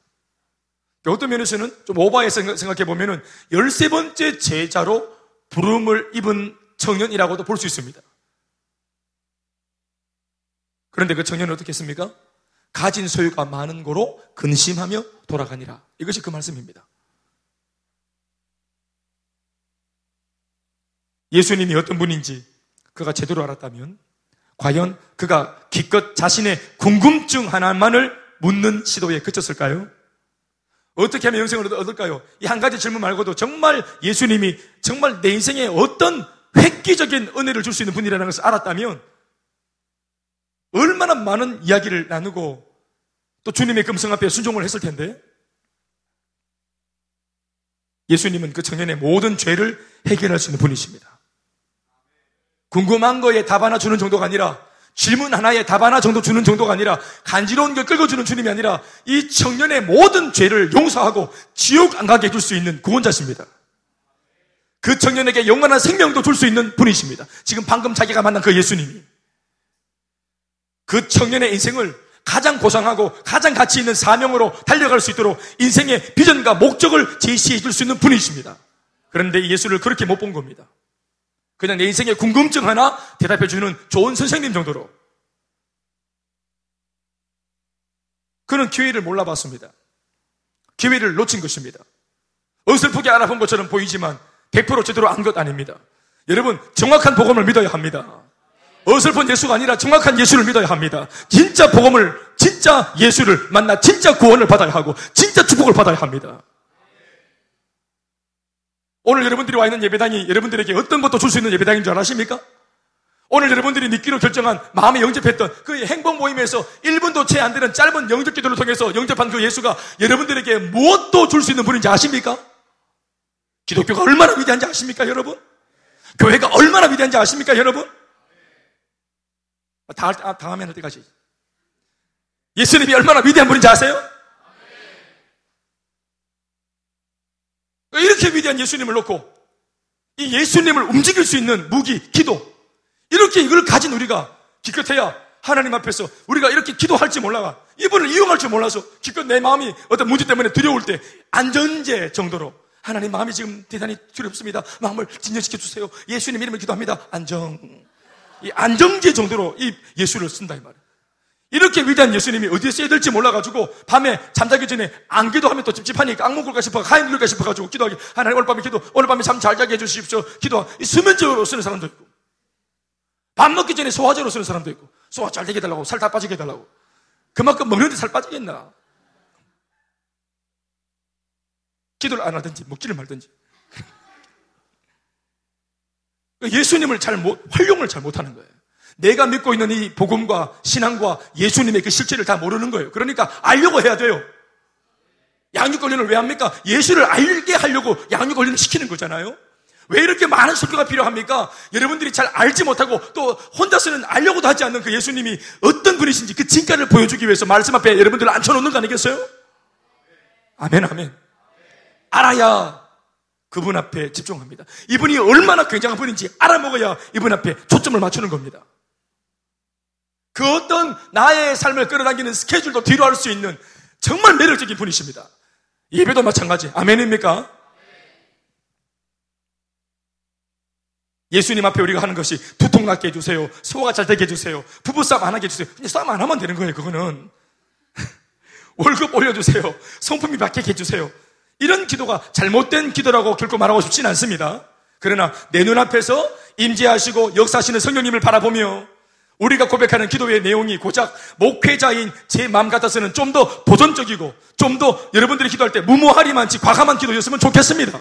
어떤 면에서는 좀 오버해서 생각해 보면은 열세 번째 제자로 부름을 입은 청년이라고도 볼 수 있습니다. 그런데 그 청년은 어떻게 했습니까? 가진 소유가 많은 거로 근심하며 돌아가니라. 이것이 그 말씀입니다. 예수님이 어떤 분인지 그가 제대로 알았다면 과연 그가 기껏 자신의 궁금증 하나만을 묻는 시도에 그쳤을까요? 어떻게 하면 영생을 얻을까요? 이 한 가지 질문 말고도 정말 예수님이 정말 내 인생에 어떤 획기적인 은혜를 줄 수 있는 분이라는 것을 알았다면 얼마나 많은 이야기를 나누고 또 주님의 금성 앞에 순종을 했을 텐데 예수님은 그 청년의 모든 죄를 해결할 수 있는 분이십니다. 궁금한 거에 답 하나 주는 정도가 아니라 질문 하나에 답 하나 정도 주는 정도가 아니라 간지러운 걸 끌어주는 주님이 아니라 이 청년의 모든 죄를 용서하고 지옥 안 가게 해줄 수 있는 구원자십니다. 그 청년에게 영원한 생명도 줄 수 있는 분이십니다. 지금 방금 자기가 만난 그 예수님이. 그 청년의 인생을 가장 고상하고 가장 가치 있는 사명으로 달려갈 수 있도록 인생의 비전과 목적을 제시해 줄 수 있는 분이십니다. 그런데 예수를 그렇게 못 본 겁니다. 그냥 내 인생의 궁금증 하나 대답해 주는 좋은 선생님 정도로. 그는 기회를 몰라봤습니다. 기회를 놓친 것입니다. 어설프게 알아본 것처럼 보이지만 100% 제대로 안 것 아닙니다. 여러분, 정확한 복음을 믿어야 합니다. 어설픈 예수가 아니라 정확한 예수를 믿어야 합니다. 진짜 복음을, 진짜 예수를 만나 진짜 구원을 받아야 하고, 진짜 축복을 받아야 합니다. 오늘 여러분들이 와 있는 예배당이 여러분들에게 어떤 것도 줄 수 있는 예배당인 줄 아십니까? 오늘 여러분들이 믿기로 결정한 마음에 영접했던 그 행복 모임에서 1분도 채 안 되는 짧은 영접 기도를 통해서 영접한 그 예수가 여러분들에게 무엇도 줄 수 있는 분인지 아십니까? 기독교가 얼마나 위대한지 아십니까, 여러분? 교회가 얼마나 위대한지 아십니까, 여러분? 다, 아, 다음에 할 때까지. 예수님이 얼마나 위대한 분인지 아세요? 이렇게 위대한 예수님을 놓고 이 예수님을 움직일 수 있는 무기, 기도. 이렇게 이걸 가진 우리가 기껏해야 하나님 앞에서 우리가 이렇게 기도할지 몰라가 이분을 이용할 줄 몰라서 기껏 내 마음이 어떤 문제 때문에 두려울 때 안전제 정도로 하나님 마음이 지금 대단히 두렵습니다. 마음을 진정시켜 주세요. 예수님 이름을 기도합니다. 안정. 이 안정제 정도로 이 예수를 쓴다 이 말이에요. 이렇게 위대한 예수님이 어디에 써야 될지 몰라가지고 밤에 잠자기 전에 안 기도하면 또 찝찝하니까 악몽 꿀까 싶어 가인 누를까 싶어가지고 기도하기. 하나님 오늘 밤에 기도 오늘 밤에 잠 잘 자게 해주십시오. 기도 수면적으로 쓰는 사람도 있고 밥 먹기 전에 소화제로 쓰는 사람도 있고 소화 잘 되게 해달라고 살 다 빠지게 해달라고. 그만큼 먹는데 살 빠지겠나? 기도를 안 하든지 먹지를 말든지. 예수님을 잘 못, 활용을 잘 못하는 거예요 내가 믿고 있는 이 복음과 신앙과 예수님의 그 실체를 다 모르는 거예요. 그러니까 알려고 해야 돼요. 양육권리는왜 합니까? 예수를 알게 하려고 양육권리를 시키는 거잖아요. 왜 이렇게 많은 설교가 필요합니까? 여러분들이 잘 알지 못하고 또 혼자서는 알려고도 하지 않는 그 예수님이 어떤 분이신지 그 진가를 보여주기 위해서 말씀 앞에 여러분들을 앉혀놓는 거 아니겠어요? 아멘, 아멘. 알아야 그분 앞에 집중합니다. 이분이 얼마나 굉장한 분인지 알아먹어야 이분 앞에 초점을 맞추는 겁니다. 그 어떤 나의 삶을 끌어당기는 스케줄도 뒤로 할 수 있는 정말 매력적인 분이십니다. 예배도 마찬가지. 아멘입니까? 예수님 앞에 우리가 하는 것이 두통 낫게 해주세요. 소화가 잘 되게 해주세요. 부부싸움 안 하게 해주세요. 그냥 싸움 안 하면 되는 거예요, 그거는. 월급 올려주세요. 성품이 바뀌게 해주세요. 이런 기도가 잘못된 기도라고 결코 말하고 싶진 않습니다. 그러나 내 눈앞에서 임재하시고 역사하시는 성령님을 바라보며 우리가 고백하는 기도의 내용이 고작 목회자인 제 마음 같아서는 좀 더 도전적이고 좀 더 여러분들이 기도할 때 무모하리만치 과감한 기도였으면 좋겠습니다.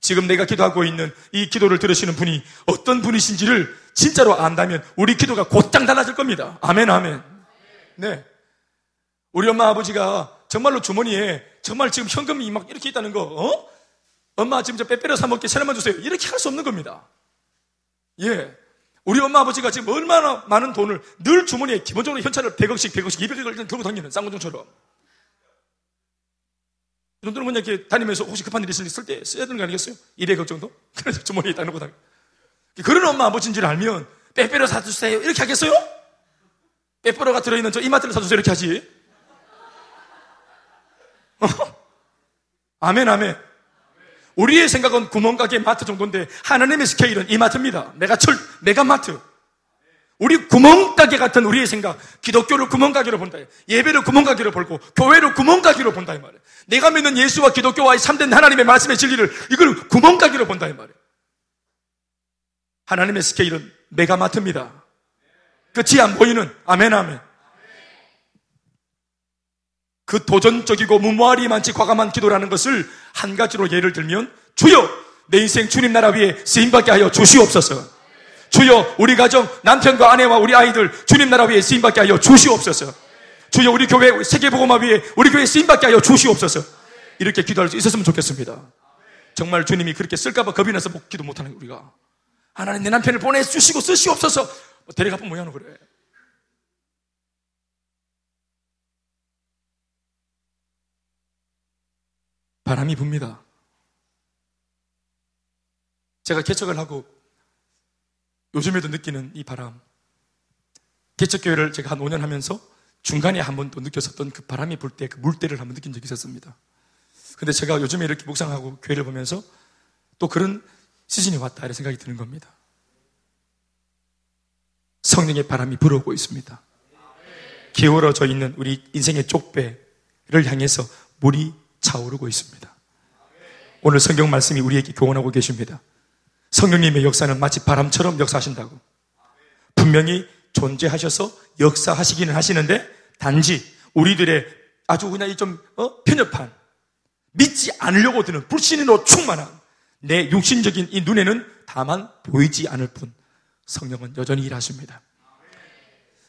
지금 내가 기도하고 있는 이 기도를 들으시는 분이 어떤 분이신지를 진짜로 안다면 우리 기도가 곧장 달라질 겁니다. 아멘, 아멘. 네. 우리 엄마 아버지가 정말로 주머니에 정말 지금 현금이 막 이렇게 있다는 거, 어? 엄마 지금 저 빼빼로 사먹게 천원만 주세요. 이렇게 할 수 없는 겁니다. 예. 우리 엄마 아버지가 지금 얼마나 많은 돈을 늘 주머니에 기본적으로 현찰을 100억씩, 100억씩, 200억을 들고 다니는 쌍문종처럼. 이 정도는 그냥 이렇게 다니면서 혹시 급한 일이 있을 때 써야 되는 거 아니겠어요? 200억 정도? 그래서 주머니에 딱 넣고 다니 그런 엄마 아버지인 줄 알면 빼빼로 사주세요. 이렇게 하겠어요? 빼빼로가 들어있는 저 이마트를 사주세요. 이렇게 하지. 아멘, 아멘. 우리의 생각은 구멍가게 마트 정도인데 하나님의 스케일은 이마트입니다. 내가 철, 내가 마트. 우리 구멍가게 같은 우리의 생각, 기독교를 구멍가게로 본다. 예배를 구멍가게로 볼고, 교회를 구멍가게로 본다. 이 말이에요. 내가 믿는 예수와 기독교와의 참된 하나님의 말씀의 진리를 이걸 구멍가게로 본다. 이 말이에요. 하나님의 스케일은 메가마트입니다. 끝이 안 보이는, 아멘, 아멘. 그 도전적이고 무모하리 많지 과감한 기도라는 것을 한 가지로 예를 들면 주여 내 인생 주님 나라 위에 쓰임받게 하여 주시옵소서. 주여 우리 가정 남편과 아내와 우리 아이들 주님 나라 위에 쓰임받게 하여 주시옵소서. 주여 우리 교회 세계보고마 위에 우리 교회 쓰임받게 하여 주시옵소서. 이렇게 기도할 수 있었으면 좋겠습니다. 정말 주님이 그렇게 쓸까봐 겁이 나서 기도 못하는 우리가 하나님 내 남편을 보내주시고 쓰시옵소서. 뭐 데려가 보면 뭐하노 그래. 바람이 붑니다. 제가 개척을 하고 요즘에도 느끼는 이 바람. 개척교회를 제가 한 5년 하면서 중간에 한 번 또 느꼈었던 그 바람이 불 때 그 물때를 한번 느낀 적이 있었습니다. 근데 제가 요즘에 이렇게 묵상하고 교회를 보면서 또 그런 시즌이 왔다 이런 생각이 드는 겁니다. 성령의 바람이 불어오고 있습니다. 기울어져 있는 우리 인생의 쪽배를 향해서 물이 차오르고 있습니다. 오늘 성경 말씀이 우리에게 교훈하고 계십니다. 성령님의 역사는 마치 바람처럼 역사하신다고. 분명히 존재하셔서 역사하시기는 하시는데 단지 우리들의 아주 그냥 좀 어? 편협한 믿지 않으려고 드는 불신으로 충만한 내 육신적인 이 눈에는 다만 보이지 않을 뿐 성령은 여전히 일하십니다.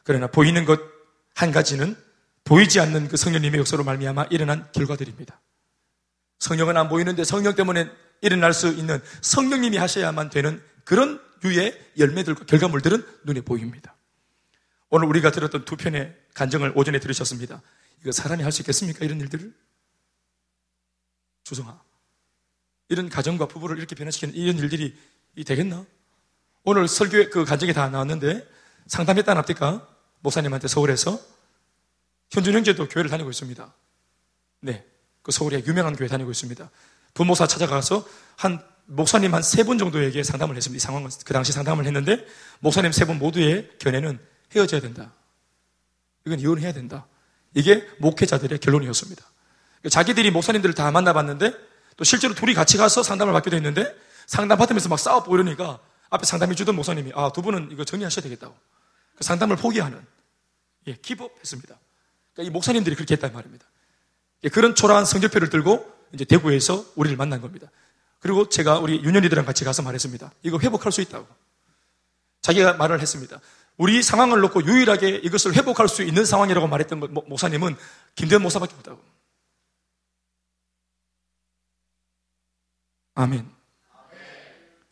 그러나 보이는 것 한 가지는 보이지 않는 그 성령님의 역사로 말미암아 일어난 결과들입니다. 성령은 안 보이는데 성령 때문에 일어날 수 있는 성령님이 하셔야만 되는 그런 유의 열매들과 결과물들은 눈에 보입니다. 오늘 우리가 들었던 두 편의 간증을 오전에 들으셨습니다. 이거 사람이 할 수 있겠습니까? 이런 일들을? 주성아. 이런 가정과 부부를 이렇게 변화시키는 이런 일들이 되겠나? 오늘 설교에 그 간증이 다 나왔는데 상담했다 납니까? 목사님한테 서울에서 현준 형제도 교회를 다니고 있습니다. 네. 그 서울에 유명한 교회 다니고 있습니다. 부모사 찾아가서 한 목사님 한 세 분 정도에게 상담을 했습니다. 이 상황을 그 당시 상담을 했는데 목사님 세 분 모두의 견해는 헤어져야 된다. 이건 이혼해야 된다. 이게 목회자들의 결론이었습니다. 자기들이 목사님들을 다 만나봤는데 또 실제로 둘이 같이 가서 상담을 받기도 했는데 상담 받으면서 막 싸워보고 이러니까 앞에 상담해 주던 목사님이 아, 두 분은 이거 정리하셔야 되겠다고. 그 상담을 포기하는, 예, 기법했습니다. 그러니까 이 목사님들이 그렇게 했단 말입니다. 예, 그런 초라한 성적표를 들고 이제 대구에서 우리를 만난 겁니다. 그리고 제가 우리 유년이들랑 같이 가서 말했습니다. 이거 회복할 수 있다고. 자기가 말을 했습니다. 우리 상황을 놓고 유일하게 이것을 회복할 수 있는 상황이라고 말했던 목사님은 김대현 목사밖에 없다고. 아멘.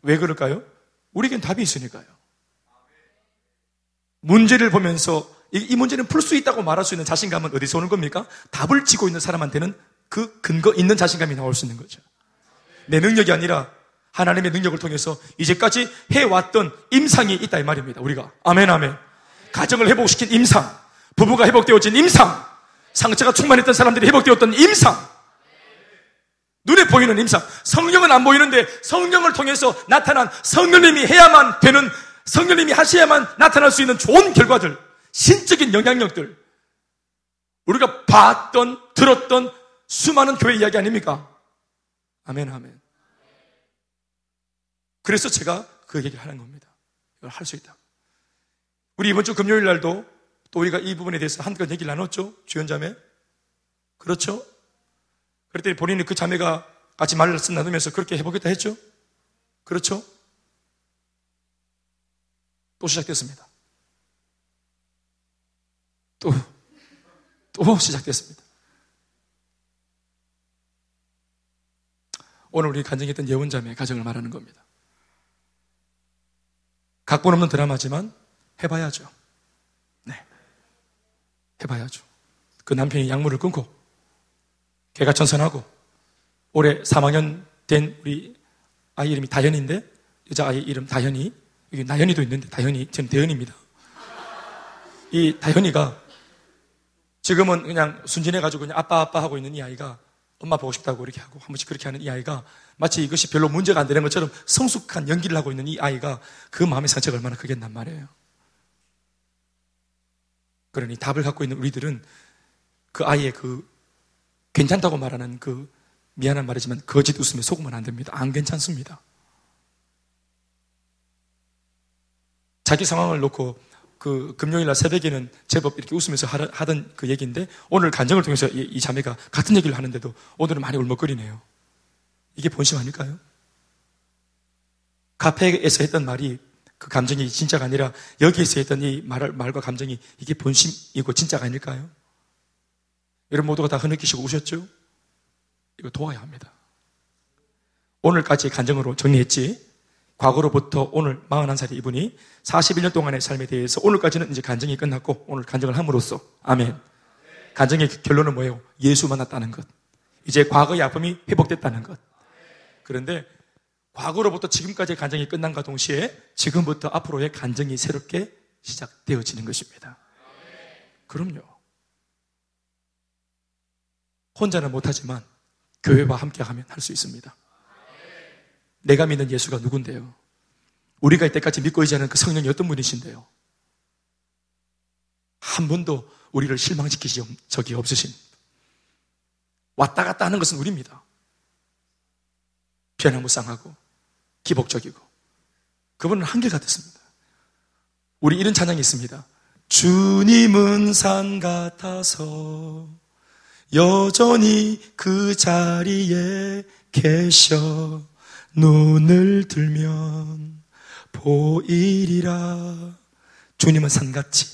왜 그럴까요? 우리에겐 답이 있으니까요. 문제를 보면서 이, 이 문제는 풀 수 있다고 말할 수 있는 자신감은 어디서 오는 겁니까? 답을 지고 있는 사람한테는 그 근거 있는 자신감이 나올 수 있는 거죠. 내 능력이 아니라 하나님의 능력을 통해서 이제까지 해왔던 임상이 있다 이 말입니다. 우리가 아멘 아멘. 가정을 회복시킨 임상, 부부가 회복되어진 임상, 상처가 충만했던 사람들이 회복되었던 임상, 눈에 보이는 임상. 성령은 안 보이는데 성령을 통해서 나타난 성령님이 해야만 되는 성령님이 하셔야만 나타날 수 있는 좋은 결과들, 신적인 영향력들. 우리가 봤던, 들었던 수많은 교회 이야기 아닙니까? 아멘, 아멘. 그래서 제가 그 얘기를 하는 겁니다. 이걸 할 수 있다. 우리 이번 주 금요일 날도 또 우리가 이 부분에 대해서 한껏 얘기를 나눴죠? 주연 자매. 그렇죠? 그랬더니 본인이 그 자매가 같이 말씀 나누면서 그렇게 해보겠다 했죠? 그렇죠? 또 시작됐습니다. 또, 또 시작됐습니다. 오늘 우리 간증했던 예원자매의 가정을 말하는 겁니다. 각본 없는 드라마지만 해봐야죠. 네. 해봐야죠. 그 남편이 약물을 끊고 개가 천선하고 올해 3학년 된 우리 아이 이름이 다현인데 여자아이 이름 다현이 여기 나현이도 있는데 다현이 저는 대현입니다. 이 다현이가 지금은 그냥 순진해가지고 그냥 아빠 아빠 하고 있는 이 아이가 엄마 보고 싶다고 이렇게 하고 한 번씩 그렇게 하는 이 아이가 마치 이것이 별로 문제가 안 되는 것처럼 성숙한 연기를 하고 있는 이 아이가 그 마음의 상처가 얼마나 크겠단 말이에요. 그러니 답을 갖고 있는 우리들은 그 아이의 그 괜찮다고 말하는 그 미안한 말이지만 거짓 웃음에 속으면 안 됩니다. 안 괜찮습니다. 자기 상황을 놓고 그 금요일 날 새벽에는 제법 이렇게 웃으면서 하던 그 얘기인데 오늘 간정을 통해서 이, 이 자매가 같은 얘기를 하는데도 오늘은 많이 울먹거리네요. 이게 본심 아닐까요? 카페에서 했던 말이 그 감정이 진짜가 아니라 여기에서 했던 이 말, 말과 감정이 이게 본심이고 진짜가 아닐까요? 여러분 모두가 다 흐느끼시고 우셨죠? 이거 도와야 합니다. 오늘까지 간정으로 정리했지. 과거로부터 오늘 41살의 이분이 41년 동안의 삶에 대해서 오늘까지는 이제 간정이 끝났고 오늘 간정을 함으로써 아멘. 간정의 결론은 뭐예요? 예수 만났다는 것. 이제 과거의 아픔이 회복됐다는 것. 그런데 과거로부터 지금까지의 간정이 끝난과 동시에 지금부터 앞으로의 간정이 새롭게 시작되어지는 것입니다. 그럼요. 혼자는 못하지만 교회와 함께 하면 할 수 있습니다. 내가 믿는 예수가 누군데요? 우리가 이때까지 믿고 않은 그 성령이 어떤 분이신데요? 한 번도 우리를 실망시키신 적이 없으신 왔다 갔다 하는 것은 우리입니다. 변화무쌍하고 기복적이고 그분은 한결같았습니다. 우리 이런 찬양이 있습니다. 주님은 산 같아서 여전히 그 자리에 계셔 눈을 들면 보이리라. 주님은 산같이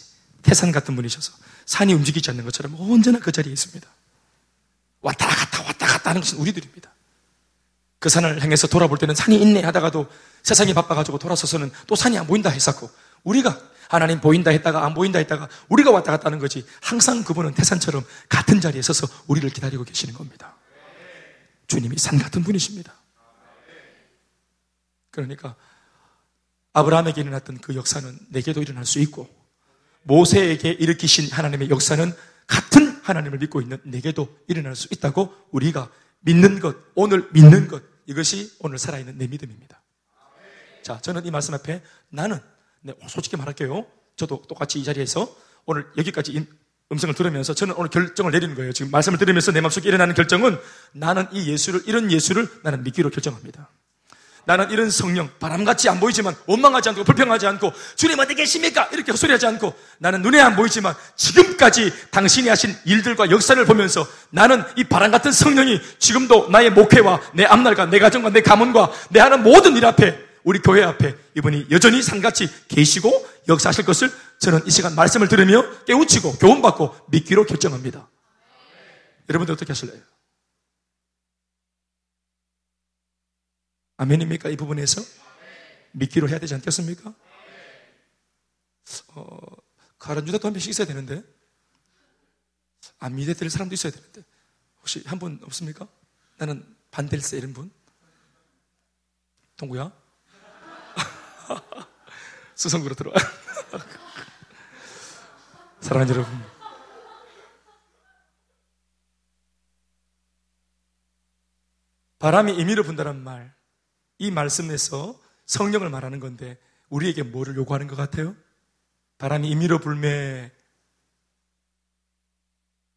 태산 같은 분이셔서 산이 움직이지 않는 것처럼 언제나 그 자리에 있습니다. 왔다 갔다 왔다 갔다 갔다는 것은 우리들입니다. 그 산을 향해서 돌아볼 때는 산이 있네 하다가도 세상이 바빠가지고 돌아서서는 또 산이 안 보인다 했었고 우리가 하나님 보인다 했다가 안 보인다 했다가 우리가 왔다 갔다 하는 거지 항상 그분은 태산처럼 같은 자리에 서서 우리를 기다리고 계시는 겁니다. 주님이 산 같은 분이십니다. 그러니까 아브라함에게 일어났던 그 역사는 내게도 일어날 수 있고 모세에게 일으키신 하나님의 역사는 같은 하나님을 믿고 있는 내게도 일어날 수 있다고 우리가 믿는 것, 오늘 믿는 것, 이것이 오늘 살아있는 내 믿음입니다. 자, 저는 이 말씀 앞에 나는, 네, 솔직히 말할게요. 저도 똑같이 이 자리에서 오늘 여기까지 음성을 들으면서 저는 오늘 결정을 내리는 거예요. 지금 말씀을 들으면서 내 마음속에 일어나는 결정은 나는 이 예수를, 이런 예수를 나는 믿기로 결정합니다. 나는 이런 성령, 바람같이 안 보이지만 원망하지 않고 불평하지 않고 주님 어디 계십니까? 이렇게 헛소리하지 않고 나는 눈에 안 보이지만 지금까지 당신이 하신 일들과 역사를 보면서 나는 이 바람 같은 성령이 지금도 나의 목회와 내 앞날과 내 가정과 내 가문과 내 하는 모든 일 앞에 우리 교회 앞에 이분이 여전히 상같이 계시고 역사하실 것을 저는 이 시간 말씀을 들으며 깨우치고 교훈받고 믿기로 결정합니다. 여러분들 어떻게 하실래요? 아멘입니까? 이 부분에서? 믿기로 해야 되지 않겠습니까? 어, 가란주다도 한 명씩 있어야 되는데. 안 믿어야 될 사람도 있어야 되는데. 혹시 한 분 없습니까? 나는 반댈세 이런 분? 동구야? 수성구로 들어와. 사랑하는 여러분. 바람이 임의로 분다는 말. 이 말씀에서 성령을 말하는 건데 우리에게 뭐를 요구하는 것 같아요? 바람이 임의로 불매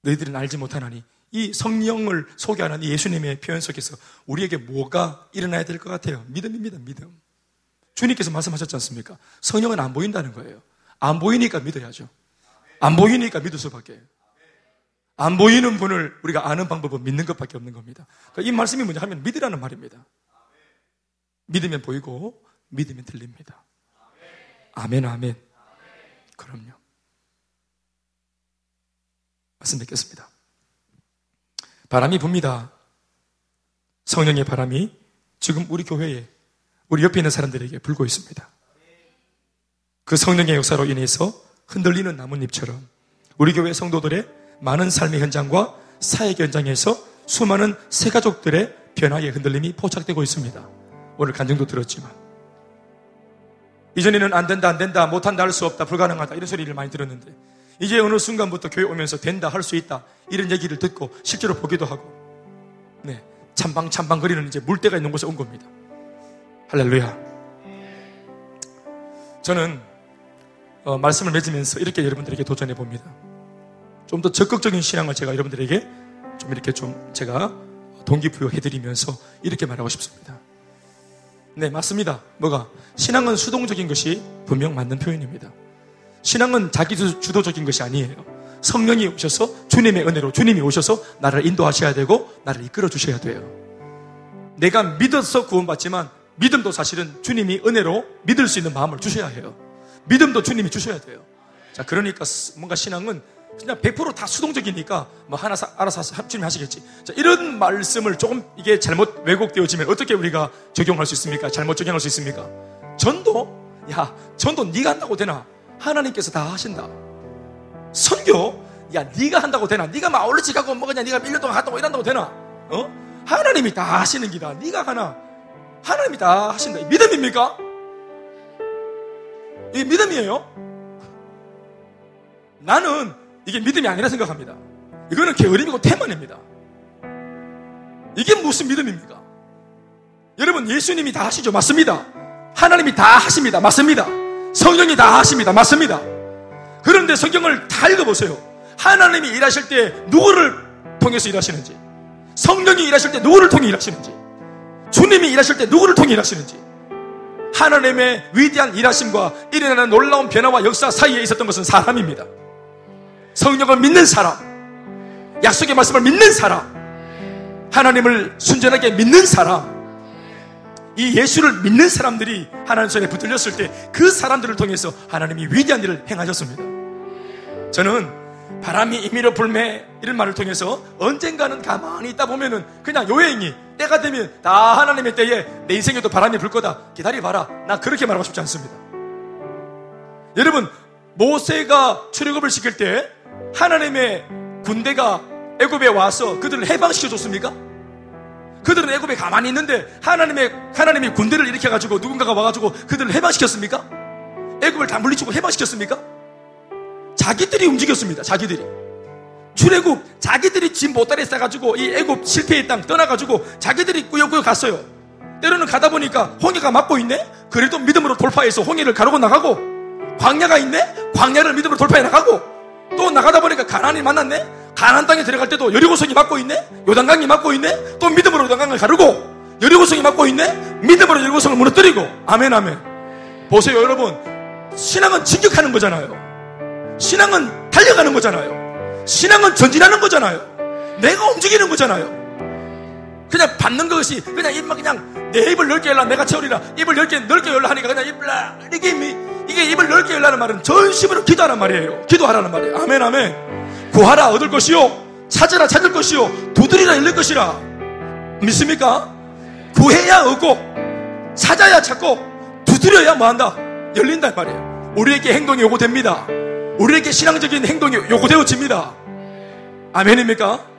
너희들은 알지 못하나니 이 성령을 소개하는 예수님의 표현 속에서 우리에게 뭐가 일어나야 될 것 같아요? 믿음입니다, 믿음. 주님께서 말씀하셨지 않습니까? 성령은 안 보인다는 거예요. 안 보이니까 믿어야죠. 안 보이니까 믿을 수밖에. 안 보이는 분을 우리가 아는 방법은 믿는 것밖에 없는 겁니다. 그러니까 이 말씀이 뭐냐 하면 믿으라는 말입니다. 믿으면 보이고 믿으면 들립니다. 아멘, 아멘. 그럼요. 말씀 뵙겠습니다. 바람이 붑니다. 성령의 바람이 지금 우리 교회에, 우리 옆에 있는 사람들에게 불고 있습니다. 그 성령의 역사로 인해서 흔들리는 나뭇잎처럼 우리 교회 성도들의 많은 삶의 현장과 사역 현장에서 수많은 새 가족들의 변화의 흔들림이 포착되고 있습니다. 오늘 간증도 들었지만. 이전에는 안 된다 안 된다 못한다 할 수 없다 불가능하다 이런 소리를 많이 들었는데 이제 어느 순간부터 교회 오면서 된다 할 수 있다 이런 얘기를 듣고 실제로 보기도 하고 네 찬방 찬방거리는 이제 물때가 있는 곳에 온 겁니다. 할렐루야. 저는 어, 말씀을 맺으면서 이렇게 여러분들에게 도전해 봅니다. 좀 더 적극적인 신앙을 제가 여러분들에게 좀 이렇게 좀 제가 동기부여해 드리면서 이렇게 말하고 싶습니다 네, 맞습니다. 뭐가? 신앙은 수동적인 것이 분명 맞는 표현입니다. 신앙은 자기 주도적인 것이 아니에요. 성령이 오셔서 주님의 은혜로 주님이 오셔서 나를 인도하셔야 되고 나를 이끌어 주셔야 돼요. 내가 믿어서 구원받지만 믿음도 사실은 주님이 은혜로 믿을 수 있는 마음을 주셔야 해요. 믿음도 주님이 주셔야 돼요. 자, 그러니까 뭔가 신앙은 그냥 100%다 수동적이니까 뭐 하나 사, 알아서 주님 하시겠지. 자, 이런 말씀을 조금 이게 잘못 왜곡되어지면 어떻게 우리가 적용할 수 있습니까? 잘못 적용할 수 있습니까? 전도? 야, 전도 네가 한다고 되나? 하나님께서 다 하신다. 선교? 야, 네가 한다고 되나? 네가 막 올리지 가고 뭐 그냥 네가 1년 동안 갔다고 이런다고 되나? 어? 하나님이 다 하시는 기다. 네가 하나. 하나님이 다 하신다. 믿음입니까? 이 믿음이에요? 나는 이게 믿음이 아니라 생각합니다. 이거는 게으름이고 태만입니다. 이게 무슨 믿음입니까? 여러분, 예수님이 다 하시죠? 맞습니다. 하나님이 다 하십니다. 맞습니다. 성령이 다 하십니다. 맞습니다. 그런데 성경을 다 읽어보세요. 하나님이 일하실 때 누구를 통해서 일하시는지, 성령이 일하실 때 누구를 통해 일하시는지, 주님이 일하실 때 누구를 통해 일하시는지, 하나님의 위대한 일하심과 일어나는 놀라운 변화와 역사 사이에 있었던 것은 사람입니다. 성령을 믿는 사람, 약속의 말씀을 믿는 사람, 하나님을 순전하게 믿는 사람, 이 예수를 믿는 사람들이 하나님 손에 붙들렸을 때 그 사람들을 통해서 하나님이 위대한 일을 행하셨습니다. 저는 바람이 임의로 불매 이런 말을 통해서 언젠가는 가만히 있다 보면은 그냥 요행이 때가 되면 다 하나님의 때에 내 인생에도 바람이 불 거다. 기다려봐라. 나 그렇게 말하고 싶지 않습니다. 여러분 모세가 출애굽을 시킬 때 하나님의 군대가 애굽에 와서 그들을 해방시켜 줬습니까? 그들은 애굽에 가만히 있는데 하나님의 하나님이 군대를 일으켜 가지고 누군가가 와 가지고 그들을 해방시켰습니까? 애굽을 다 물리치고 해방시켰습니까? 자기들이 움직였습니다. 자기들이. 출애굽 자기들이 짐 보따리 싸가지고 이 애굽 실패의 땅 떠나가지고 자기들이 꾸역꾸역 갔어요. 때로는 가다 보니까 홍해가 막고 있네. 그래도 믿음으로 돌파해서 홍해를 가르고 나가고 광야가 있네. 광야를 믿음으로 돌파해 나가고 또 나가다 보니까 가난이 만났네. 가난 땅에 들어갈 때도 여리고성이 막고 있네. 요단강이 막고 있네. 또 믿음으로 요단강을 가르고 여리고성이 막고 있네. 믿음으로 여리고성을 무너뜨리고 아멘 아멘. 보세요 여러분 신앙은 진격하는 거잖아요. 신앙은 달려가는 거잖아요. 신앙은 전진하는 거잖아요. 내가 움직이는 거잖아요. 그냥 받는 것이 그냥 입만 그냥 내 입을 넓게 열라 내가 채우리라 입을 넓게 넓게 열라 하니까 그냥 입을 이게 이게 입을 넓게 열라는 말은 전심으로 기도하는 말이에요. 기도하라는 말이에요. 아멘 아멘. 구하라 얻을 것이요 찾으라 찾을 것이요 두드리라 열릴 것이라 믿습니까? 구해야 얻고 찾아야 찾고 두드려야 뭐한다 열린단 말이에요. 우리에게 행동이 요구됩니다. 우리에게 신앙적인 행동이 요구되어집니다. 아멘입니까?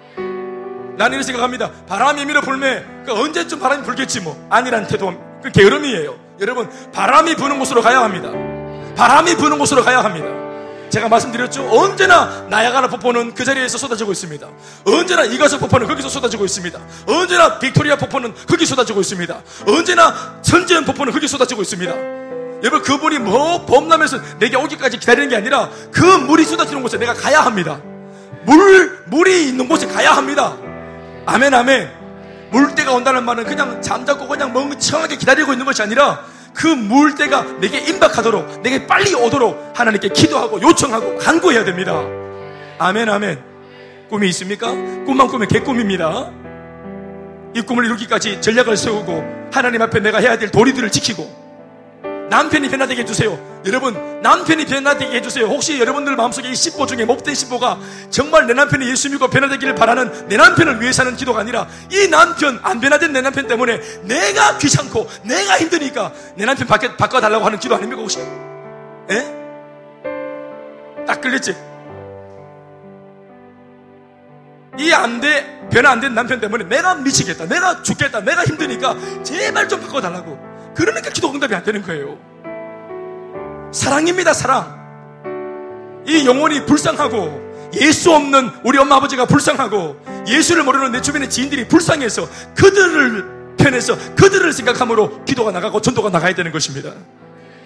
나는 이렇게 생각합니다. 바람이 밀어 불매, 그 언제쯤 바람이 불겠지 뭐. 아니란 태도, 그 게으름이에요. 여러분, 바람이 부는 곳으로 가야 합니다. 바람이 부는 곳으로 가야 합니다. 제가 말씀드렸죠? 언제나 나야가라 폭포는 그 자리에서 쏟아지고 있습니다. 언제나 이가서 폭포는 거기서 쏟아지고 있습니다. 언제나 빅토리아 폭포는 거기 쏟아지고 있습니다. 언제나 천재현 폭포는 거기 쏟아지고 있습니다. 여러분 그분이 뭐 범람해서 내게 오기까지 기다리는 게 아니라 그 물이 쏟아지는 곳에 내가 가야 합니다. 물 물이 있는 곳에 가야 합니다. 아멘 아멘. 물때가 온다는 말은 그냥 잠자고 그냥 멍청하게 기다리고 있는 것이 아니라 그 물때가 내게 임박하도록 내게 빨리 오도록 하나님께 기도하고 요청하고 간구해야 됩니다. 아멘 아멘. 꿈이 있습니까? 꿈만 꾸면 개꿈입니다. 이 꿈을 이루기까지 전략을 세우고 하나님 앞에 내가 해야 될 도리들을 지키고 남편이 변화되게 해주세요. 여러분, 남편이 변화되게 해주세요. 혹시 여러분들 마음속에 이 10보 중에 못된 10보가 정말 내 남편이 예수 믿고 변화되기를 바라는 내 남편을 위해 사는 기도가 아니라 이 남편, 안 변화된 내 남편 때문에 내가 귀찮고 내가 힘드니까 내 남편 바꿔, 바꿔달라고 하는 기도 아닙니까, 혹시? 예? 딱 끌렸지? 이 안 돼, 변화 안 된 남편 때문에 내가 미치겠다, 내가 죽겠다, 내가 힘드니까 제발 좀 바꿔달라고. 그러니까 기도 응답이 안 되는 거예요. 사랑입니다, 사랑. 이 영혼이 불쌍하고 예수 없는 우리 엄마 아버지가 불쌍하고 예수를 모르는 내 주변의 지인들이 불쌍해서 그들을 편해서 그들을 생각함으로 기도가 나가고 전도가 나가야 되는 것입니다.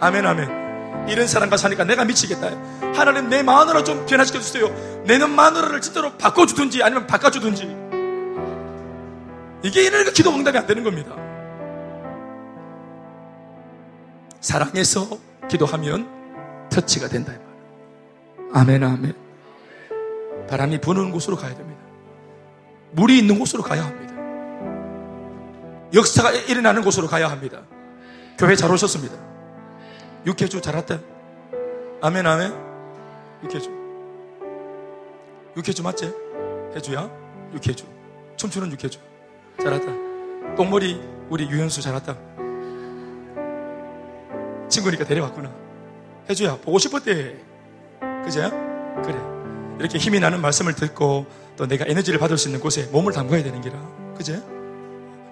아멘, 아멘. 이런 사람과 사니까 내가 미치겠다. 하나님 내 마누라 좀 변화시켜 주세요. 내 마누라를 진짜로 바꿔주든지 아니면 바꿔주든지. 이게 이러니까 기도 응답이 안 되는 겁니다. 사랑해서 기도하면 터치가 된다. 아멘, 아멘. 바람이 부는 곳으로 가야 됩니다. 물이 있는 곳으로 가야 합니다. 역사가 일어나는 곳으로 가야 합니다. 교회 잘 오셨습니다. 육회주 잘 왔다. 아멘, 아멘. 육회주. 육회주 맞지? 해주야? 육회주. 춤추는 육회주. 잘 왔다. 똥머리 우리 유현수 잘 왔다. 친구니까 데려왔구나. 해줘야 보고 싶었대. 그죠? 그래. 이렇게 힘이 나는 말씀을 듣고 또 내가 에너지를 받을 수 있는 곳에 몸을 담가야 되는 기라. 그죠?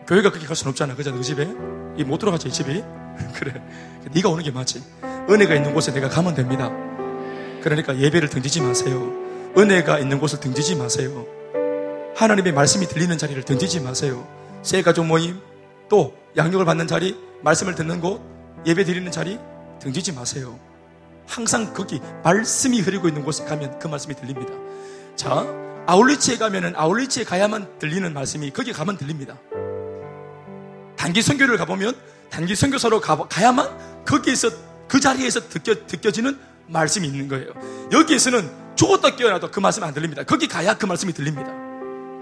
교회가 그렇게 갈 수는 없잖아. 그죠? 너 집에? 이 못 들어가지, 이 집이? 그래. 네가 오는 게 맞지. 은혜가 있는 곳에 내가 가면 됩니다. 그러니까 예배를 등지지 마세요. 은혜가 있는 곳을 등지지 마세요. 하나님의 말씀이 들리는 자리를 등지지 마세요. 새 가족 모임, 또 양육을 받는 자리, 말씀을 듣는 곳, 예배 드리는 자리 등지지 마세요. 항상 거기 말씀이 흐르고 있는 곳에 가면 그 말씀이 들립니다. 자, 아울리치에 가면은 아울리치에 가야만 들리는 말씀이 거기 가면 들립니다. 단기 선교를 가보면 단기 선교사로 가, 가야만 거기에서 그 자리에서 느껴, 느껴지는 말씀이 있는 거예요. 여기에서는 죽었다 깨어나도 그 말씀이 안 들립니다. 거기 가야 그 말씀이 들립니다.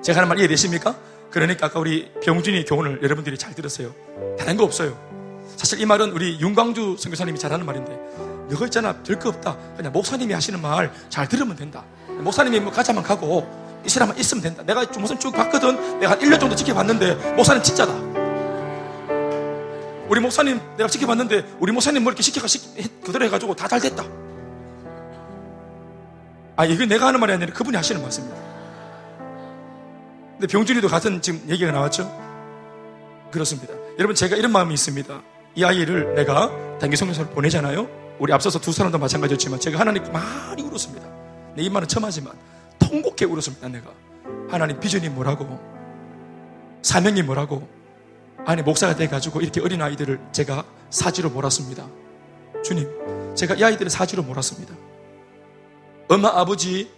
제가 하는 말 이해되십니까? 그러니까 아까 우리 병준이 교훈을 여러분들이 잘 들었어요. 다른 거 없어요. 사실 이 말은 우리 윤광주 선교사님이 잘하는 말인데 너가 있잖아 별거 없다 그냥 목사님이 하시는 말 잘 들으면 된다 목사님이 뭐 가자면 가고 이 사람만 있으면 된다. 내가 목사님 쭉 봤거든. 내가 한 1년 정도 지켜봤는데 목사님 진짜다. 우리 목사님 내가 지켜봤는데 우리 목사님 뭐 이렇게 시켜가 그대로 해가지고 다 잘 됐다. 아 이게 내가 하는 말이 아니라 그분이 하시는 말씀입니다. 근데 병준이도 같은 지금 얘기가 나왔죠. 그렇습니다. 여러분 제가 이런 마음이 있습니다. 이 아이를 내가 단기 성교사를 보내잖아요. 우리 앞서서 두 사람도 마찬가지였지만 제가 하나님께 많이 울었습니다. 내 입만은 첨하지만 통곡해 울었습니다. 내가 하나님 비전이 뭐라고 사명이 뭐라고 아니 목사가 돼가지고 이렇게 어린 아이들을 제가 사지로 몰았습니다. 주님, 제가 이 아이들을 사지로 몰았습니다. 엄마, 아버지,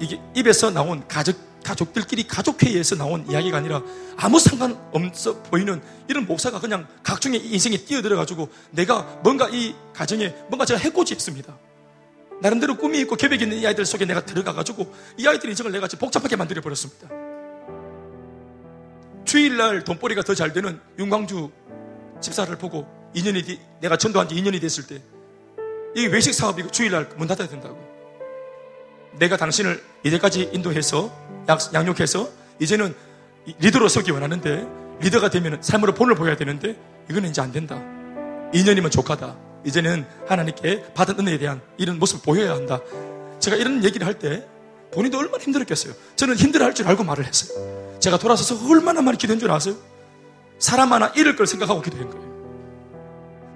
이게 입에서 나온 가족, 가족들끼리 가족회의에서 나온 이야기가 아니라 아무 상관없어 보이는 이런 목사가 그냥 각종의 인생에 뛰어들어가지고 내가 뭔가 이 가정에 뭔가 제가 해코지 했습니다. 나름대로 꿈이 있고 계획이 있는 이 아이들 속에 내가 들어가가지고 이 아이들 인생을 내가 복잡하게 만들어버렸습니다. 주일날 돈벌이가 더 잘 되는 윤광주 집사를 보고 2년이 뒤, 내가 전도한 지 2년이 됐을 때 이 외식 사업이 주일날 문 닫아야 된다고. 내가 당신을 이제까지 인도해서 양육해서 이제는 리더로 서기 원하는데 리더가 되면 삶으로 본을 보여야 되는데 이거는 이제 안 된다. 2년이면 족하다. 이제는 하나님께 받은 은혜에 대한 이런 모습을 보여야 한다. 제가 이런 얘기를 할 때 본인도 얼마나 힘들었겠어요. 저는 힘들어 할 줄 알고 말을 했어요. 제가 돌아서서 얼마나 많이 기도한 줄 아세요? 사람 하나 잃을 걸 생각하고 기도한 거예요.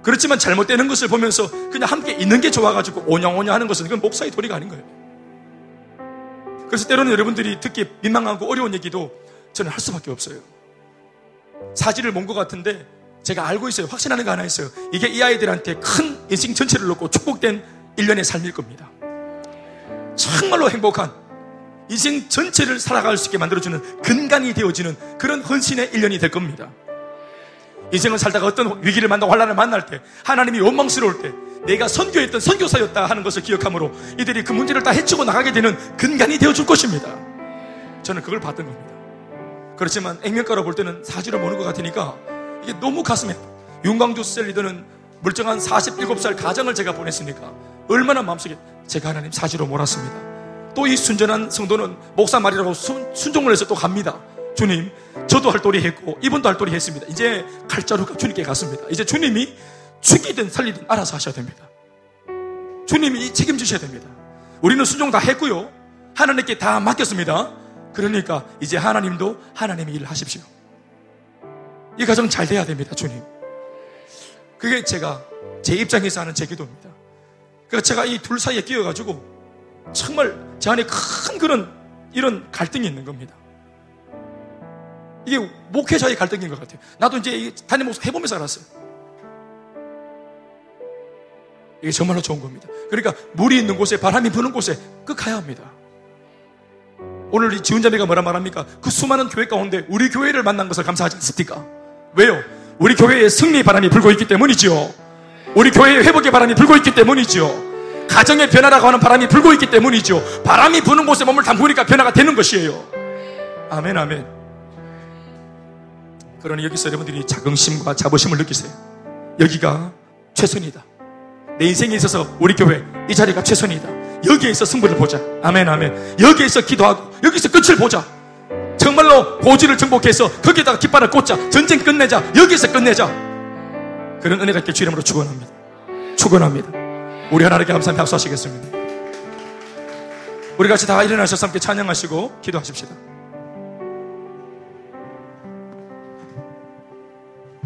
그렇지만 잘못되는 것을 보면서 그냥 함께 있는 게 좋아가지고 오냐오냐 하는 것은 이건 목사의 도리가 아닌 거예요. 그래서 때로는 여러분들이 듣기 민망하고 어려운 얘기도 저는 할 수밖에 없어요. 사지를 본 것 같은데 제가 알고 있어요. 확신하는 거 하나 있어요. 이게 이 아이들한테 큰 인생 전체를 놓고 축복된 일련의 삶일 겁니다. 정말로 행복한 인생 전체를 살아갈 수 있게 만들어주는 근간이 되어지는 그런 헌신의 일련이 될 겁니다. 인생을 살다가 어떤 위기를 만나고 환란을 만날 때 하나님이 원망스러울 때 내가 선교했던 선교사였다 하는 것을 기억하므로 이들이 그 문제를 다 해치고 나가게 되는 근간이 되어줄 것입니다. 저는 그걸 봤던 겁니다. 그렇지만 액면가로 볼 때는 사지로 보는 것 같으니까 이게 너무 가슴에 윤광주 셀리더는 물정한 47살 가정을 제가 보냈으니까 얼마나 마음속에 제가 하나님 사지로 몰았습니다. 또 이 순전한 성도는 목사 말이라고 순, 순종을 해서 또 갑니다. 주님, 저도 할도리 했고 이분도 할도리 했습니다. 이제 칼자루가 주님께 갔습니다. 이제 주님이 죽이든 살리든 알아서 하셔야 됩니다. 주님이 책임지셔야 됩니다. 우리는 순종 다 했고요. 하나님께 다 맡겼습니다. 그러니까 이제 하나님도 하나님의 일을 하십시오. 이 가정 잘 돼야 됩니다, 주님. 그게 제가 제 입장에서 하는 제 기도입니다. 그러니까 제가 이 둘 사이에 끼어가지고 정말 제 안에 큰 그런 이런 갈등이 있는 겁니다. 이게 목회자의 갈등인 것 같아요. 나도 이제 단임 목사 해보면서 알았어요. 이게 정말로 좋은 겁니다. 그러니까 물이 있는 곳에 바람이 부는 곳에 끝 가야 합니다. 오늘 이 지훈자매가 뭐라 말합니까? 그 수많은 교회 가운데 우리 교회를 만난 것을 감사하지 않습니까? 왜요? 우리 교회에 승리 바람이 불고 있기 때문이지요. 우리 교회에 회복의 바람이 불고 있기 때문이지요. 가정의 변화라고 하는 바람이 불고 있기 때문이죠. 바람이 부는 곳에 몸을 담그니까 변화가 되는 것이에요. 아멘, 아멘. 그러니 여기서 여러분들이 자긍심과 자부심을 느끼세요. 여기가 최선이다. 내 인생에 있어서 우리 교회 이 자리가 최선이다. 여기에서 승부를 보자. 아멘, 아멘. 여기에서 기도하고 여기서 끝을 보자. 정말로 고지를 정복해서 거기에다가 깃발을 꽂자. 전쟁 끝내자. 여기서 끝내자. 그런 은혜가 있길 주 이름으로 축원합니다. 축원합니다. 우리 하나님께 감사한 박수 하시겠습니다. 우리 같이 다 일어나셔서 함께 찬양하시고 기도하십시다.